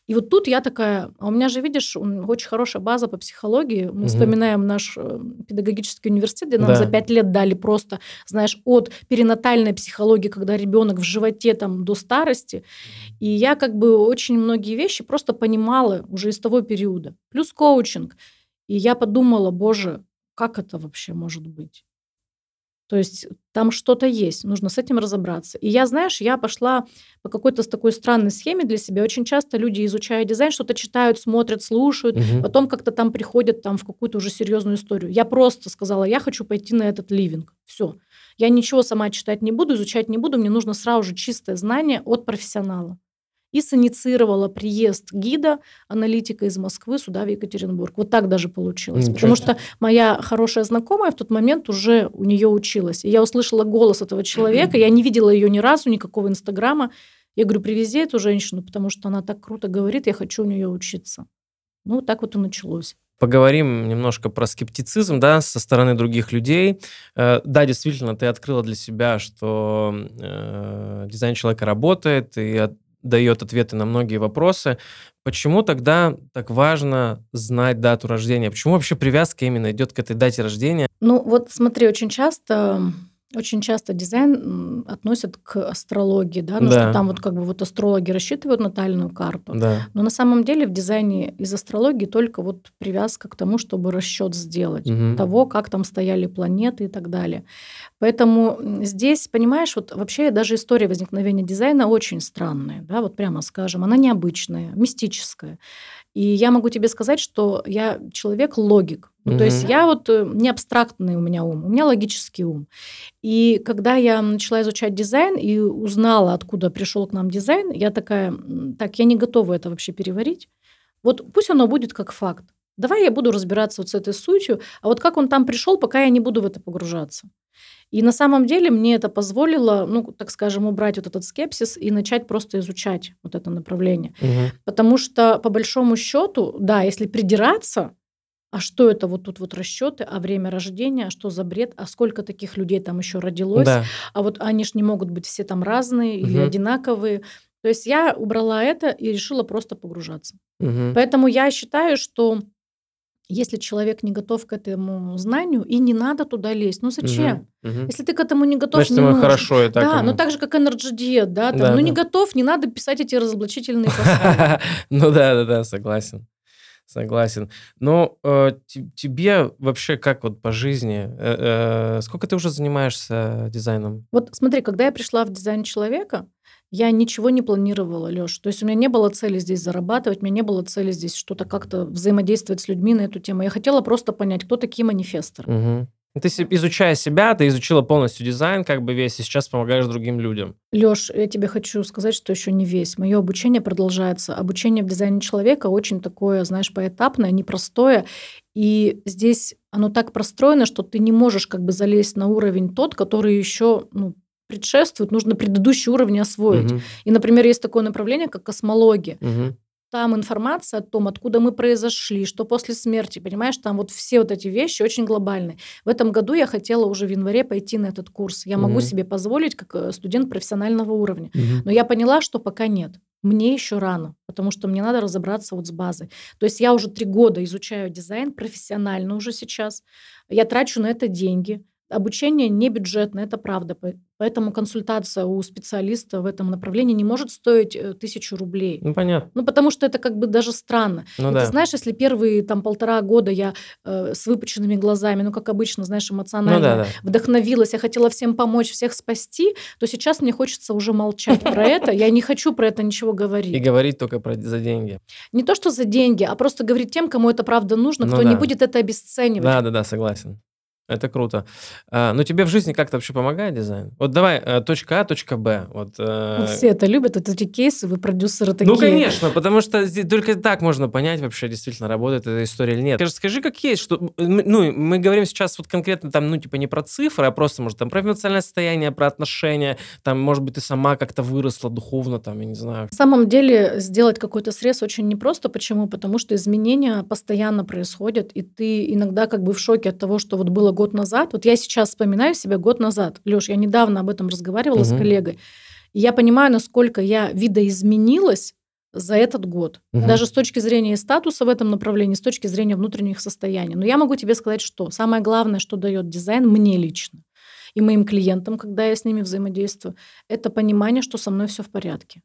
A: И вот тут я такая, а у меня же, видишь, очень хорошая база по психологии. Мы угу. вспоминаем наш э, педагогический университет, где нам да. за пять лет дали просто, знаешь, от перинатальной психологии, когда ребенок в животе там до старости. И я как бы очень многие вещи просто понимала уже из того периода. Плюс коучинг. И я подумала, боже, как это вообще может быть? То есть там что-то есть, нужно с этим разобраться. И я, знаешь, я пошла по какой-то такой странной схеме для себя. Очень часто люди, изучая дизайн, что-то читают, смотрят, слушают, угу. потом как-то там приходят там в какую-то уже серьезную историю. Я просто сказала, я хочу пойти на этот ливинг. Все. Я ничего сама читать не буду, изучать не буду, мне нужно сразу же чистое знание от профессионала и синициировала приезд гида, аналитика из Москвы сюда, в Екатеринбург. Вот так даже получилось. Ничего потому что моя хорошая знакомая в тот момент уже у нее училась. И я услышала голос этого человека, я не видела ее ни разу, никакого инстаграма. Я говорю, привези эту женщину, потому что она так круто говорит, я хочу у нее учиться. Ну, так вот и началось.
B: Поговорим немножко про скептицизм, да, со стороны других людей. Э, да, действительно, ты открыла для себя, что э, дизайн человека работает, и дает ответы на многие вопросы. Почему тогда так важно знать дату рождения? Почему вообще привязка именно идет к этой дате рождения?
A: Ну вот смотри, очень часто Очень часто дизайн относят к астрологии, да, ну
B: Да.
A: что там вот как бы вот астрологи рассчитывают натальную карту.
B: Да.
A: Но на самом деле в дизайне из астрологии только вот привязка к тому, чтобы расчет сделать
B: Мгм.
A: того, как там стояли планеты и так далее. Поэтому здесь, понимаешь, вот вообще даже история возникновения дизайна очень странная, да, вот прямо скажем, она необычная, мистическая. И я могу тебе сказать, что я человек-логик. Ну, то есть я вот э, не абстрактный у меня ум, у меня логический ум. И когда я начала изучать дизайн и узнала, откуда пришел к нам дизайн, я такая, так, я не готова это вообще переварить. Вот пусть оно будет как факт. Давай я буду разбираться вот с этой сутью, а вот как он там пришел, пока я не буду в это погружаться. И на самом деле мне это позволило, ну, так скажем, убрать вот этот скепсис и начать просто изучать вот это направление.
B: Мгм.
A: Потому что, по большому счету, да, если придираться, а что это вот тут вот расчеты, а время рождения, а что за бред, а сколько таких людей там еще родилось,
B: Да.
A: а вот они ж не могут быть все там разные или
B: Мгм.
A: одинаковые. То есть я убрала это и решила просто погружаться.
B: Мгм.
A: Поэтому я считаю, что если человек не готов к этому знанию, и не надо туда лезть. Ну зачем?
B: Мгм. Мгм.
A: Если ты к этому не готов,
B: Значит,
A: не нужно.
B: хорошо и так.
A: да,
B: ему.
A: ну так же, как Diet, да, там,
B: Да,
A: ну не
B: да.
A: готов, не надо писать эти разоблачительные послания.
B: Ну да, да, да, согласен. Согласен. Но э, те- тебе вообще как вот по жизни? э, э, сколько ты уже занимаешься дизайном?
A: Вот смотри, когда я пришла в дизайн человека, я ничего не планировала, Леш. То есть у меня не было цели здесь зарабатывать, у меня не было цели здесь что-то как-то взаимодействовать с людьми на эту тему. Я хотела просто понять, кто такие манифесторы.
B: Ну, Ты изучая себя, ты изучила полностью дизайн, как бы весь, и сейчас помогаешь другим людям.
A: Леш, я тебе хочу сказать, что еще не весь. Мое обучение продолжается. Обучение в дизайне человека очень такое, знаешь, поэтапное, непростое. И здесь оно так простроено, что ты не можешь как бы залезть на уровень тот, который еще ну, предшествует. Нужно предыдущий уровень освоить.
B: Мгм.
A: И, например, есть такое направление, как космология.
B: Мгм.
A: Там информация о том, откуда мы произошли, что после смерти, понимаешь, там вот все вот эти вещи очень глобальные. В этом году я хотела уже в январе пойти на этот курс. Я могу
B: Мгм.
A: себе позволить как э, студент профессионального уровня.
B: Мгм.
A: Но я поняла, что пока нет. Мне еще рано, потому что мне надо разобраться вот с базой. То есть я уже три года изучаю дизайн профессионально уже сейчас. Я трачу на это деньги. Обучение не бюджетное, это правда. По- Поэтому консультация у специалиста в этом направлении не может стоить э, тысячу рублей.
B: Ну, понятно.
A: Ну, потому что это как бы даже странно.
B: Ну
A: И
B: да.
A: Ты знаешь, если первые там полтора года я э, с выпученными глазами, ну, как обычно, знаешь, эмоционально
B: Ну да, да.
A: вдохновилась, я хотела всем помочь, всех спасти, то сейчас мне хочется уже молчать про это. Я не хочу про это ничего
B: И
A: говорить.
B: говорить только про, за деньги.
A: Не то, что за деньги, а просто говорить тем, кому это правда нужно,
B: Ну
A: кто не
B: да.
A: будет это обесценивать.
B: Да, да, да, согласен. Это круто. А, ну, тебе в жизни как-то вообще помогает дизайн? Вот давай, э, точка А, точка Б. Вот, э,
A: Ну, Все это любят, вот эти кейсы, вы продюсеры такие.
B: Ну, конечно, потому что здесь только так можно понять вообще, действительно работает эта история или нет. Скажи, скажи, как есть, что, ну, мы говорим сейчас вот конкретно там, ну, типа не про цифры, а просто, может, там про эмоциональное состояние, про отношения, там, может быть, ты сама как-то выросла духовно, там, я не знаю.
A: На самом деле сделать какой-то срез очень непросто. Почему? Потому что изменения постоянно происходят, и ты иногда как бы в шоке от того, что вот было год назад. Вот я сейчас вспоминаю себя год назад. Леш, я недавно об этом разговаривала с
B: Мгм.
A: коллегой. И я понимаю, насколько я видоизменилась за этот год.
B: Мгм.
A: Даже с точки зрения статуса в этом направлении, с точки зрения внутренних состояний. Но я могу тебе сказать, что самое главное, что дает дизайн мне лично и моим клиентам, когда я с ними взаимодействую, это понимание, что со мной все в порядке.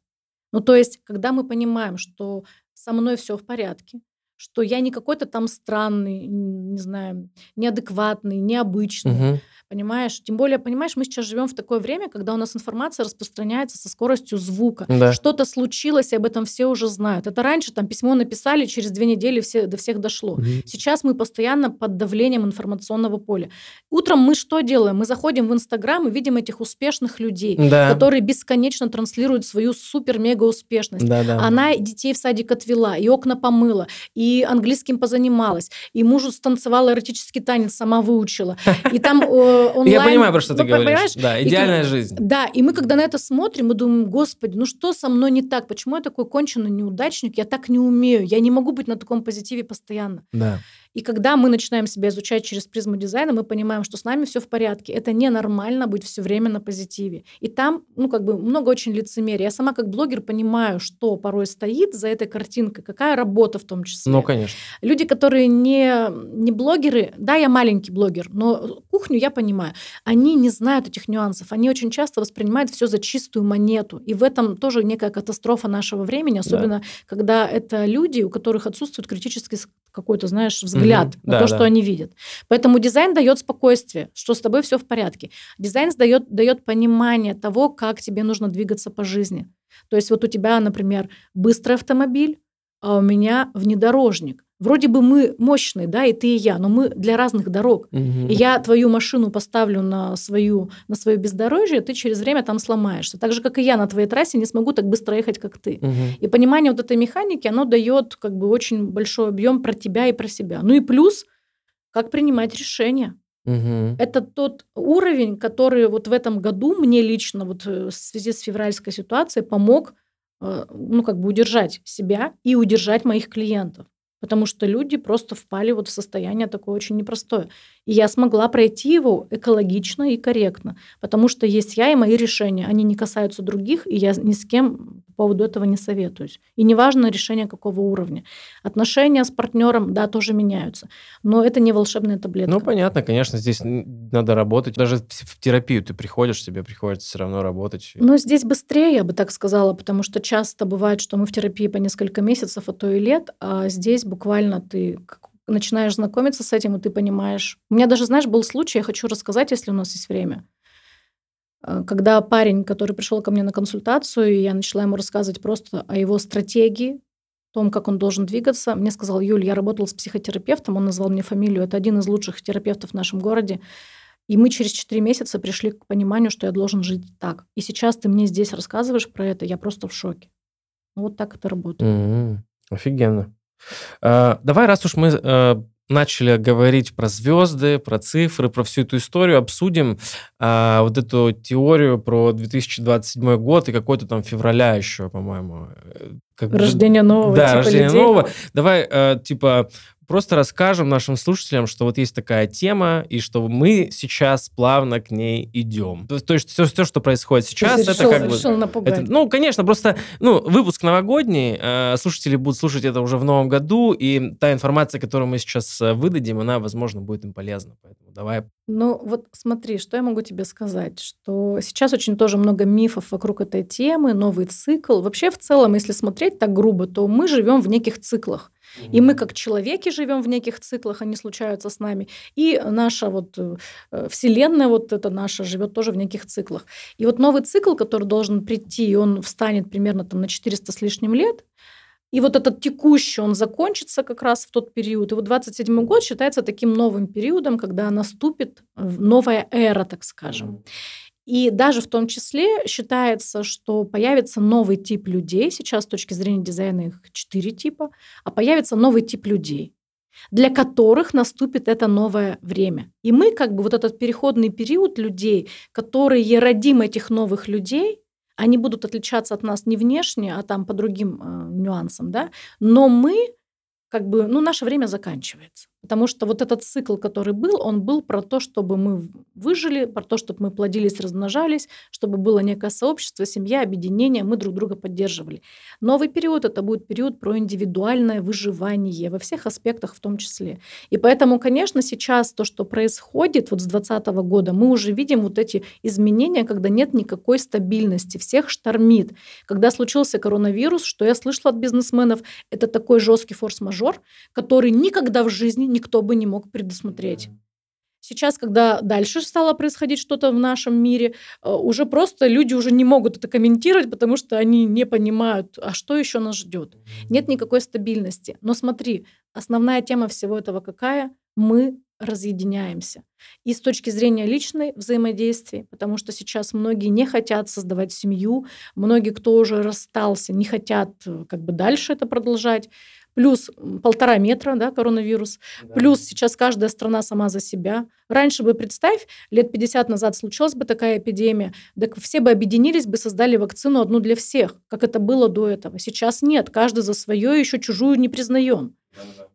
A: Ну, то есть, когда мы понимаем, что со мной все в порядке, что я не какой-то там странный, не знаю, неадекватный, необычный,
B: Мгм.
A: Понимаешь? Тем более, понимаешь, мы сейчас живем в такое время, когда у нас информация распространяется со скоростью звука.
B: Да.
A: Что-то случилось, и об этом все уже знают. Это раньше там письмо написали, через две недели все, до всех дошло.
B: Мгм.
A: Сейчас мы постоянно под давлением информационного поля. Утром мы что делаем? Мы заходим в Инстаграм и видим этих успешных людей,
B: Да.
A: которые бесконечно транслируют свою супер-мега успешность.
B: Да, да.
A: Она детей в садик отвела, и окна помыла, и английским позанималась, и мужу станцевала эротический танец, сама выучила. И там онлайн...
B: Я понимаю, про что ты
A: Ну,
B: говоришь.
A: понимаешь?
B: Да,
A: И
B: идеальная
A: как-
B: жизнь.
A: Да, и мы когда на это смотрим, мы думаем, господи, ну что со мной не так? Почему я такой конченый неудачник? Я так не умею, я не могу быть на таком позитиве постоянно.
B: Да.
A: И когда мы начинаем себя изучать через призму дизайна, мы понимаем, что с нами все в порядке. Это ненормально быть все время на позитиве. И там, ну, как бы много очень лицемерия. Я сама как блогер понимаю, что порой стоит за этой картинкой, какая работа в том числе.
B: Ну, конечно.
A: Люди, которые не, не блогеры, да, я маленький блогер, но кухню я понимаю, они не знают этих нюансов. Они очень часто воспринимают все за чистую монету. И в этом тоже некая катастрофа нашего времени, особенно да. когда это люди, у которых отсутствует критический какой-то, знаешь, взгляд угу. на да, то, да. что они видят. Поэтому дизайн дает спокойствие, что с тобой все в порядке. Дизайн дает, дает понимание того, как тебе нужно двигаться по жизни. То есть вот у тебя, например, быстрый автомобиль, а у меня внедорожник. Вроде бы мы мощные, да, и ты, и я, но мы для разных дорог. Угу. И я твою машину поставлю на, свою, на свое бездорожье, ты через время там сломаешься. Так же, как и я на твоей трассе не смогу так быстро ехать, как ты. Угу. И понимание вот этой механики, оно дает как бы очень большой объем про тебя и про себя. Ну и плюс, как принимать решения. Угу. Это тот уровень, который вот в этом году мне лично вот э, в связи с февральской ситуацией помог э, ну, как бы удержать себя и удержать моих клиентов потому что люди просто впали вот в состояние такое очень непростое. И я смогла пройти его экологично и корректно, потому что есть я и мои решения. Они не касаются других, и я ни с кем поводу этого не советуюсь. И неважно решение какого уровня. Отношения с партнером, да, тоже меняются. Но это не волшебная таблетка.
B: Ну, понятно, конечно, здесь надо работать. Даже в терапию ты приходишь, тебе приходится все равно работать.
A: Но здесь быстрее, я бы так сказала, потому что часто бывает, что мы в терапии по несколько месяцев, а то и лет, а здесь буквально ты начинаешь знакомиться с этим, и ты понимаешь. У меня даже, знаешь, был случай, я хочу рассказать, если у нас есть время. Э, когда парень, который пришел ко мне на консультацию, и я начала ему рассказывать просто о его стратегии, о том, как он должен двигаться, мне сказал, Юль, я работал с психотерапевтом, он назвал мне фамилию, это один из лучших терапевтов в нашем городе. И мы через 4 месяца пришли к пониманию, что я должен жить так. И сейчас ты мне здесь рассказываешь про это, я просто в шоке. Вот так это работает.
B: Mm-hmm. Офигенно. А, давай, раз уж мы а, начали говорить про звезды, про цифры, про всю эту историю, обсудим а, вот эту теорию про 2027 год и какой-то там февраля еще, по-моему.
A: Э, как рождение нового.
B: Да, типа рождение людей. нового. Давай, э, типа, просто расскажем нашим слушателям, что вот есть такая тема, и что мы сейчас плавно к ней идем. То, то есть все, все, что происходит сейчас, это решил, как решил бы... Это, ну, конечно, просто ну, выпуск новогодний, э, слушатели будут слушать это уже в новом году, и та информация, которую мы сейчас э, выдадим, она, возможно, будет им полезна. Поэтому давай.
A: Ну, вот смотри, что я могу тебе сказать, что сейчас очень тоже много мифов вокруг этой темы, новый цикл. Вообще, в целом, если смотреть так грубо, то мы живем в неких циклах. И мы как человеки живем в неких циклах, они случаются с нами. И наша вот э, вселенная вот эта наша живет тоже в неких циклах. И вот новый цикл, который должен прийти, и он встанет примерно там на 400 с лишним лет, и вот этот текущий, он закончится как раз в тот период. И вот 27 год считается таким новым периодом, когда наступит новая эра, так скажем. И даже в том числе считается, что появится новый тип людей. Сейчас с точки зрения дизайна их четыре типа. А появится новый тип людей для которых наступит это новое время. И мы как бы вот этот переходный период людей, которые родим этих новых людей, они будут отличаться от нас не внешне, а там по другим э, нюансам, да, но мы как бы, ну, наше время заканчивается. Потому что вот этот цикл, который был, он был про то, чтобы мы выжили, про то, чтобы мы плодились, размножались, чтобы было некое сообщество, семья, объединение, мы друг друга поддерживали. Новый период – это будет период про индивидуальное выживание во всех аспектах в том числе. И поэтому, конечно, сейчас то, что происходит вот с 2020 года, мы уже видим вот эти изменения, когда нет никакой стабильности, всех штормит. Когда случился коронавирус, что я слышала от бизнесменов, это такой жесткий форс-мажор, который никогда в жизни никто бы не мог предусмотреть. Сейчас, когда дальше стало происходить что-то в нашем мире, э, уже просто люди уже не могут это комментировать, потому что они не понимают, а что еще нас ждет. Нет никакой стабильности. Но смотри, основная тема всего этого какая? Мы разъединяемся. И с точки зрения личной взаимодействия, потому что сейчас многие не хотят создавать семью, многие, кто уже расстался, не хотят э, как бы дальше это продолжать плюс полтора метра, да, коронавирус, да. плюс сейчас каждая страна сама за себя. Раньше бы, представь, лет 50 назад случилась бы такая эпидемия, так все бы объединились бы, создали вакцину одну для всех, как это было до этого. Сейчас нет, каждый за свое, еще чужую не признаем. Да, да.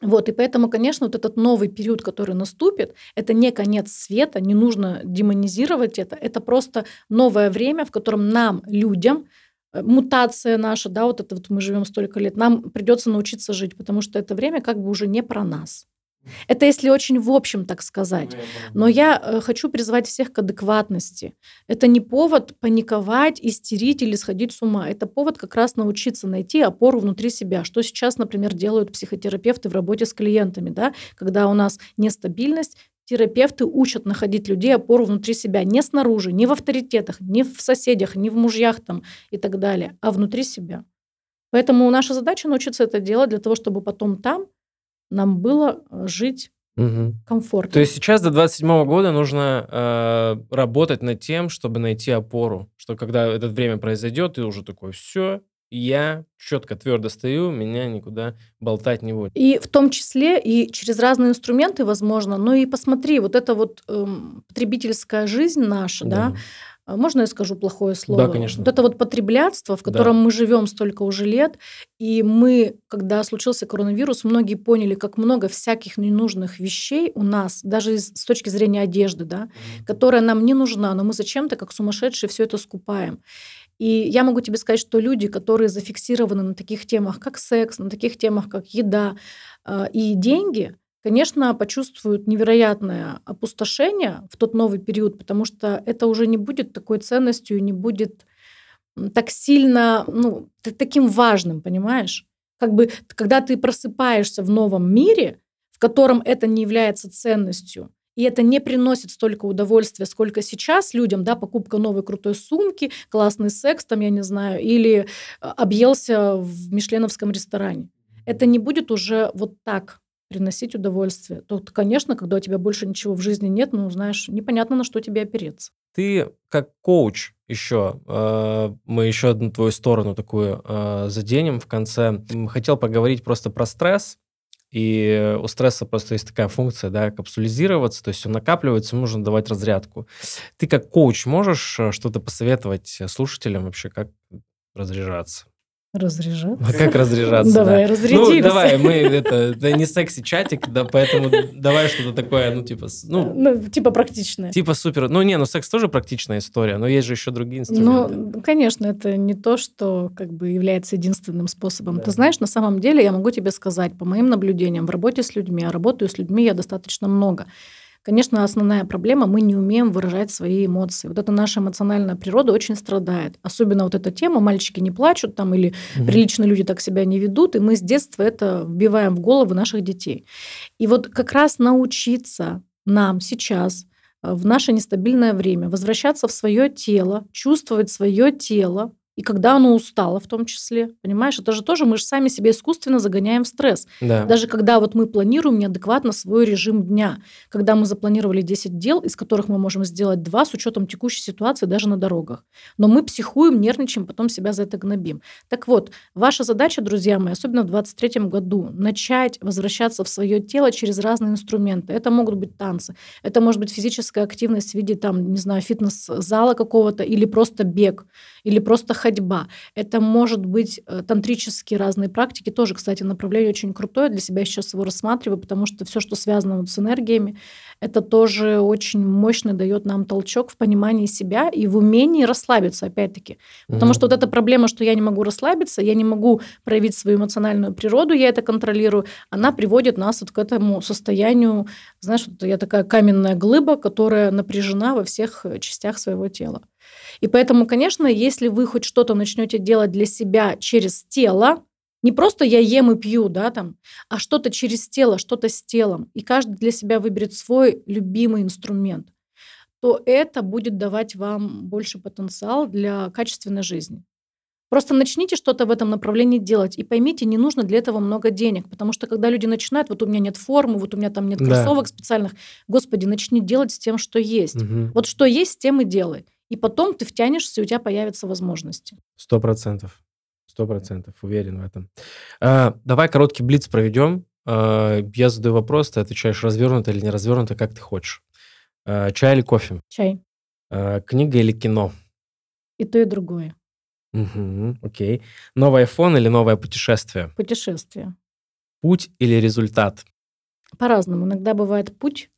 A: Вот, и поэтому, конечно, вот этот новый период, который наступит, это не конец света, не нужно демонизировать это, это просто новое время, в котором нам, людям, мутация наша, да, вот это вот мы живем столько лет, нам придется научиться жить, потому что это время как бы уже не про нас. Это если очень в общем так сказать. Но я э, хочу призвать всех к адекватности. Это не повод паниковать, истерить или сходить с ума. Это повод как раз научиться найти опору внутри себя. Что сейчас, например, делают психотерапевты в работе с клиентами. Да? Когда у нас нестабильность, терапевты учат находить людей опору внутри себя. Не снаружи, не в авторитетах, не в соседях, не в мужьях там и так далее, а внутри себя. Поэтому наша задача научиться это делать для того, чтобы потом там нам было э, жить
B: Мгм.
A: комфортно.
B: То есть сейчас до 27 года нужно э, работать над тем, чтобы найти опору, что когда это время произойдет, ты уже такой, все, я четко, твердо стою, меня никуда болтать не будет.
A: И в том числе и через разные инструменты, возможно, но и посмотри, вот эта вот эм, потребительская жизнь наша, да, а можно я скажу плохое слово?
B: конечно.
A: Вот это вот потреблятство, в котором мы живем столько уже лет, и мы, когда случился коронавирус, многие поняли, как много всяких ненужных вещей у нас, даже с точки зрения одежды, да, которая нам не нужна, но мы зачем-то, как сумасшедшие, все это скупаем. И я могу тебе сказать, что люди, которые зафиксированы на таких темах, как секс, на таких темах, как еда э, и деньги, конечно, почувствуют невероятное опустошение в тот новый период, потому что это уже не будет такой ценностью, не будет так сильно, ну, таким важным, понимаешь? Как бы, когда ты просыпаешься в новом мире, в котором это не является ценностью, и это не приносит столько удовольствия, сколько сейчас людям, да, покупка новой крутой сумки, классный секс, там, я не знаю, или э, объелся в мишленовском ресторане. Это не будет уже вот так приносить удовольствие. То, конечно, когда у тебя больше ничего в жизни нет, ну, знаешь, непонятно, на что тебе опереться.
B: Ты как коуч еще, э, мы еще одну твою сторону такую э, заденем в конце. Хотел поговорить просто про стресс. И у стресса просто есть такая функция, да, капсулизироваться, то есть он накапливается, нужно давать разрядку. Ты как коуч можешь э, что-то посоветовать слушателям вообще, как разряжаться?
A: Разряжаться.
B: А как разряжаться, да?
A: Давай,
B: Ну,
A: разрядимся.
B: давай, мы это, это не секси-чатик, да, поэтому давай что-то такое, ну, типа, ну,
A: Ну, типа практичное.
B: Типа супер. Ну, не, ну секс тоже практичная история, но есть же еще другие инструменты.
A: Ну, конечно, это не то, что как бы является единственным способом.
B: Да.
A: Ты знаешь, на самом деле я могу тебе сказать, по моим наблюдениям в работе с людьми, а работаю с людьми я достаточно много. Конечно, основная проблема, мы не умеем выражать свои эмоции. Вот эта наша эмоциональная природа очень страдает. Особенно вот эта тема, мальчики не плачут там или
B: Мгм.
A: приличные люди так себя не ведут, и мы с детства это вбиваем в головы наших детей. И вот как раз научиться нам сейчас э, в наше нестабильное время возвращаться в свое тело, чувствовать свое тело, и когда оно устало в том числе, понимаешь, это же тоже мы же сами себе искусственно загоняем в стресс.
B: Да.
A: Даже когда вот мы планируем неадекватно свой режим дня, когда мы запланировали 10 дел, из которых мы можем сделать 2 с учетом текущей ситуации даже на дорогах. Но мы психуем, нервничаем, потом себя за это гнобим. Так вот, ваша задача, друзья мои, особенно в 2023 году, начать возвращаться в свое тело через разные инструменты. Это могут быть танцы, это может быть физическая активность в виде, там, не знаю, фитнес-зала какого-то, или просто бег, или просто ходьба. Это может быть э, тантрические разные практики. Тоже, кстати, направление очень крутое. Для себя сейчас его рассматриваю, потому что все, что связано вот с энергиями, это тоже очень мощно дает нам толчок в понимании себя и в умении расслабиться, опять-таки. Потому
B: Мгм.
A: что вот эта проблема, что я не могу расслабиться, я не могу проявить свою эмоциональную природу, я это контролирую, она приводит нас вот к этому состоянию, знаешь, вот я такая каменная глыба, которая напряжена во всех э, частях своего тела. И поэтому, конечно, если вы хоть что-то начнете делать для себя через тело, не просто я ем и пью, да, там, а что-то через тело, что-то с телом, и каждый для себя выберет свой любимый инструмент, то это будет давать вам больше потенциал для качественной жизни. Просто начните что-то в этом направлении делать. И поймите, не нужно для этого много денег. Потому что когда люди начинают, вот у меня нет формы, вот у меня там нет
B: Да.
A: кроссовок специальных, господи, начни делать с тем, что есть.
B: Мгм.
A: Вот что есть, с тем и делай. И потом ты втянешься, и у тебя появятся возможности.
B: Сто процентов. Сто процентов. Уверен в этом. А, давай короткий блиц проведем. А, я задаю вопрос, ты отвечаешь развернуто или не развернуто, как ты хочешь. А, чай или кофе?
A: Чай.
B: А, книга или кино?
A: И то, и другое.
B: Мгм, окей. Новый iPhone или новое путешествие?
A: Путешествие.
B: Путь или результат?
A: По-разному. Иногда бывает путь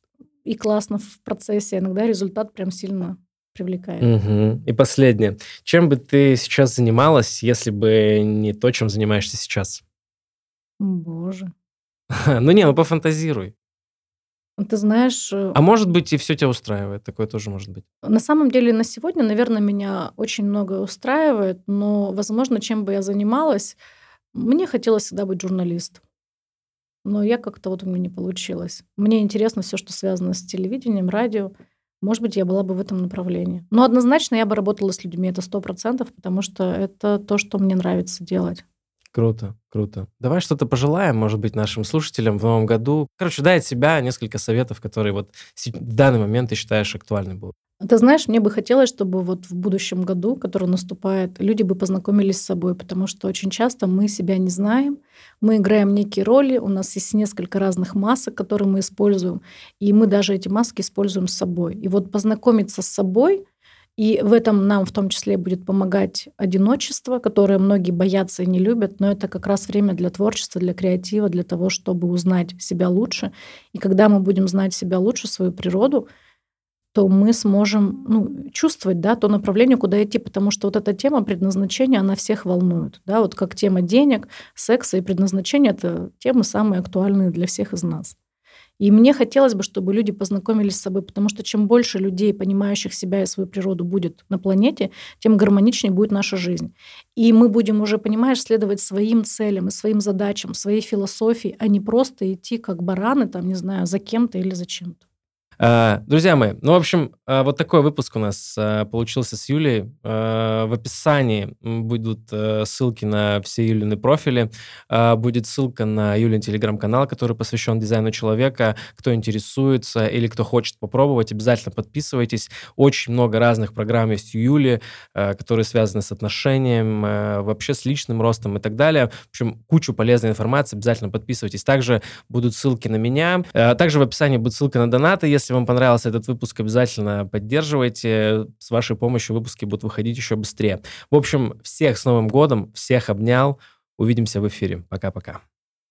A: и классно в процессе, иногда результат прям сильно привлекает.
B: Мгм. И последнее. Чем бы ты сейчас занималась, если бы не то, чем занимаешься сейчас?
A: Боже.
B: Ну не, ну пофантазируй.
A: Ну, Ты знаешь, э,
B: А может быть, и все тебя устраивает. Такое тоже может быть.
A: на самом деле на сегодня, наверное, меня очень многое устраивает, но, возможно, чем бы я занималась, мне хотелось всегда быть журналистом. Но я как-то вот у меня не получилось. Мне интересно все, что связано с телевидением, радио. Может быть, я была бы в этом направлении. Но однозначно я бы работала с людьми, это сто процентов, потому что это то, что мне нравится делать.
B: Круто, круто. Давай что-то пожелаем, может быть, нашим слушателям в новом году. Короче, дай от себя несколько советов, которые вот в данный момент ты считаешь актуальны будут.
A: Ты знаешь, мне бы хотелось, чтобы вот в будущем году, который наступает, люди бы познакомились с собой, потому что очень часто мы себя не знаем, мы играем некие роли, у нас есть несколько разных масок, которые мы используем, и мы даже эти маски используем с собой. И вот познакомиться с собой, и в этом нам в том числе будет помогать одиночество, которое многие боятся и не любят, но это как раз время для творчества, для креатива, для того, чтобы узнать себя лучше. И когда мы будем знать себя лучше, свою природу, то мы сможем ну, чувствовать да, то направление, куда идти, потому что вот эта тема предназначения, она всех волнует. Да? Вот как тема денег, секса и предназначения – это темы самые актуальные для всех из нас. И мне хотелось бы, чтобы люди познакомились с собой, потому что чем больше людей, понимающих себя и свою природу, будет на планете, тем гармоничнее будет наша жизнь. И мы будем уже, понимаешь, следовать своим целям и своим задачам, своей философии, а не просто идти как бараны, там, не знаю, за кем-то или за чем-то.
B: А, Друзья мои, ну, в общем, а, вот такой выпуск у нас а, получился с Юлей. В описании будут э, ссылки на все Юлины профили. Будет ссылка на Юлин телеграм-канал, который посвящен дизайну человека. Кто интересуется или кто хочет попробовать, обязательно подписывайтесь. Очень много разных программ есть у Юли, э, которые связаны с отношением, э, вообще с личным ростом и так далее. В общем, кучу полезной информации. Обязательно подписывайтесь. Также будут ссылки на меня. Э, Также в описании будет ссылка на донаты. Если вам понравился этот выпуск, обязательно поддерживайте. С вашей помощью выпуски будут выходить еще быстрее. В общем, всех с Новым годом, всех обнял. Увидимся в эфире. Пока-пока.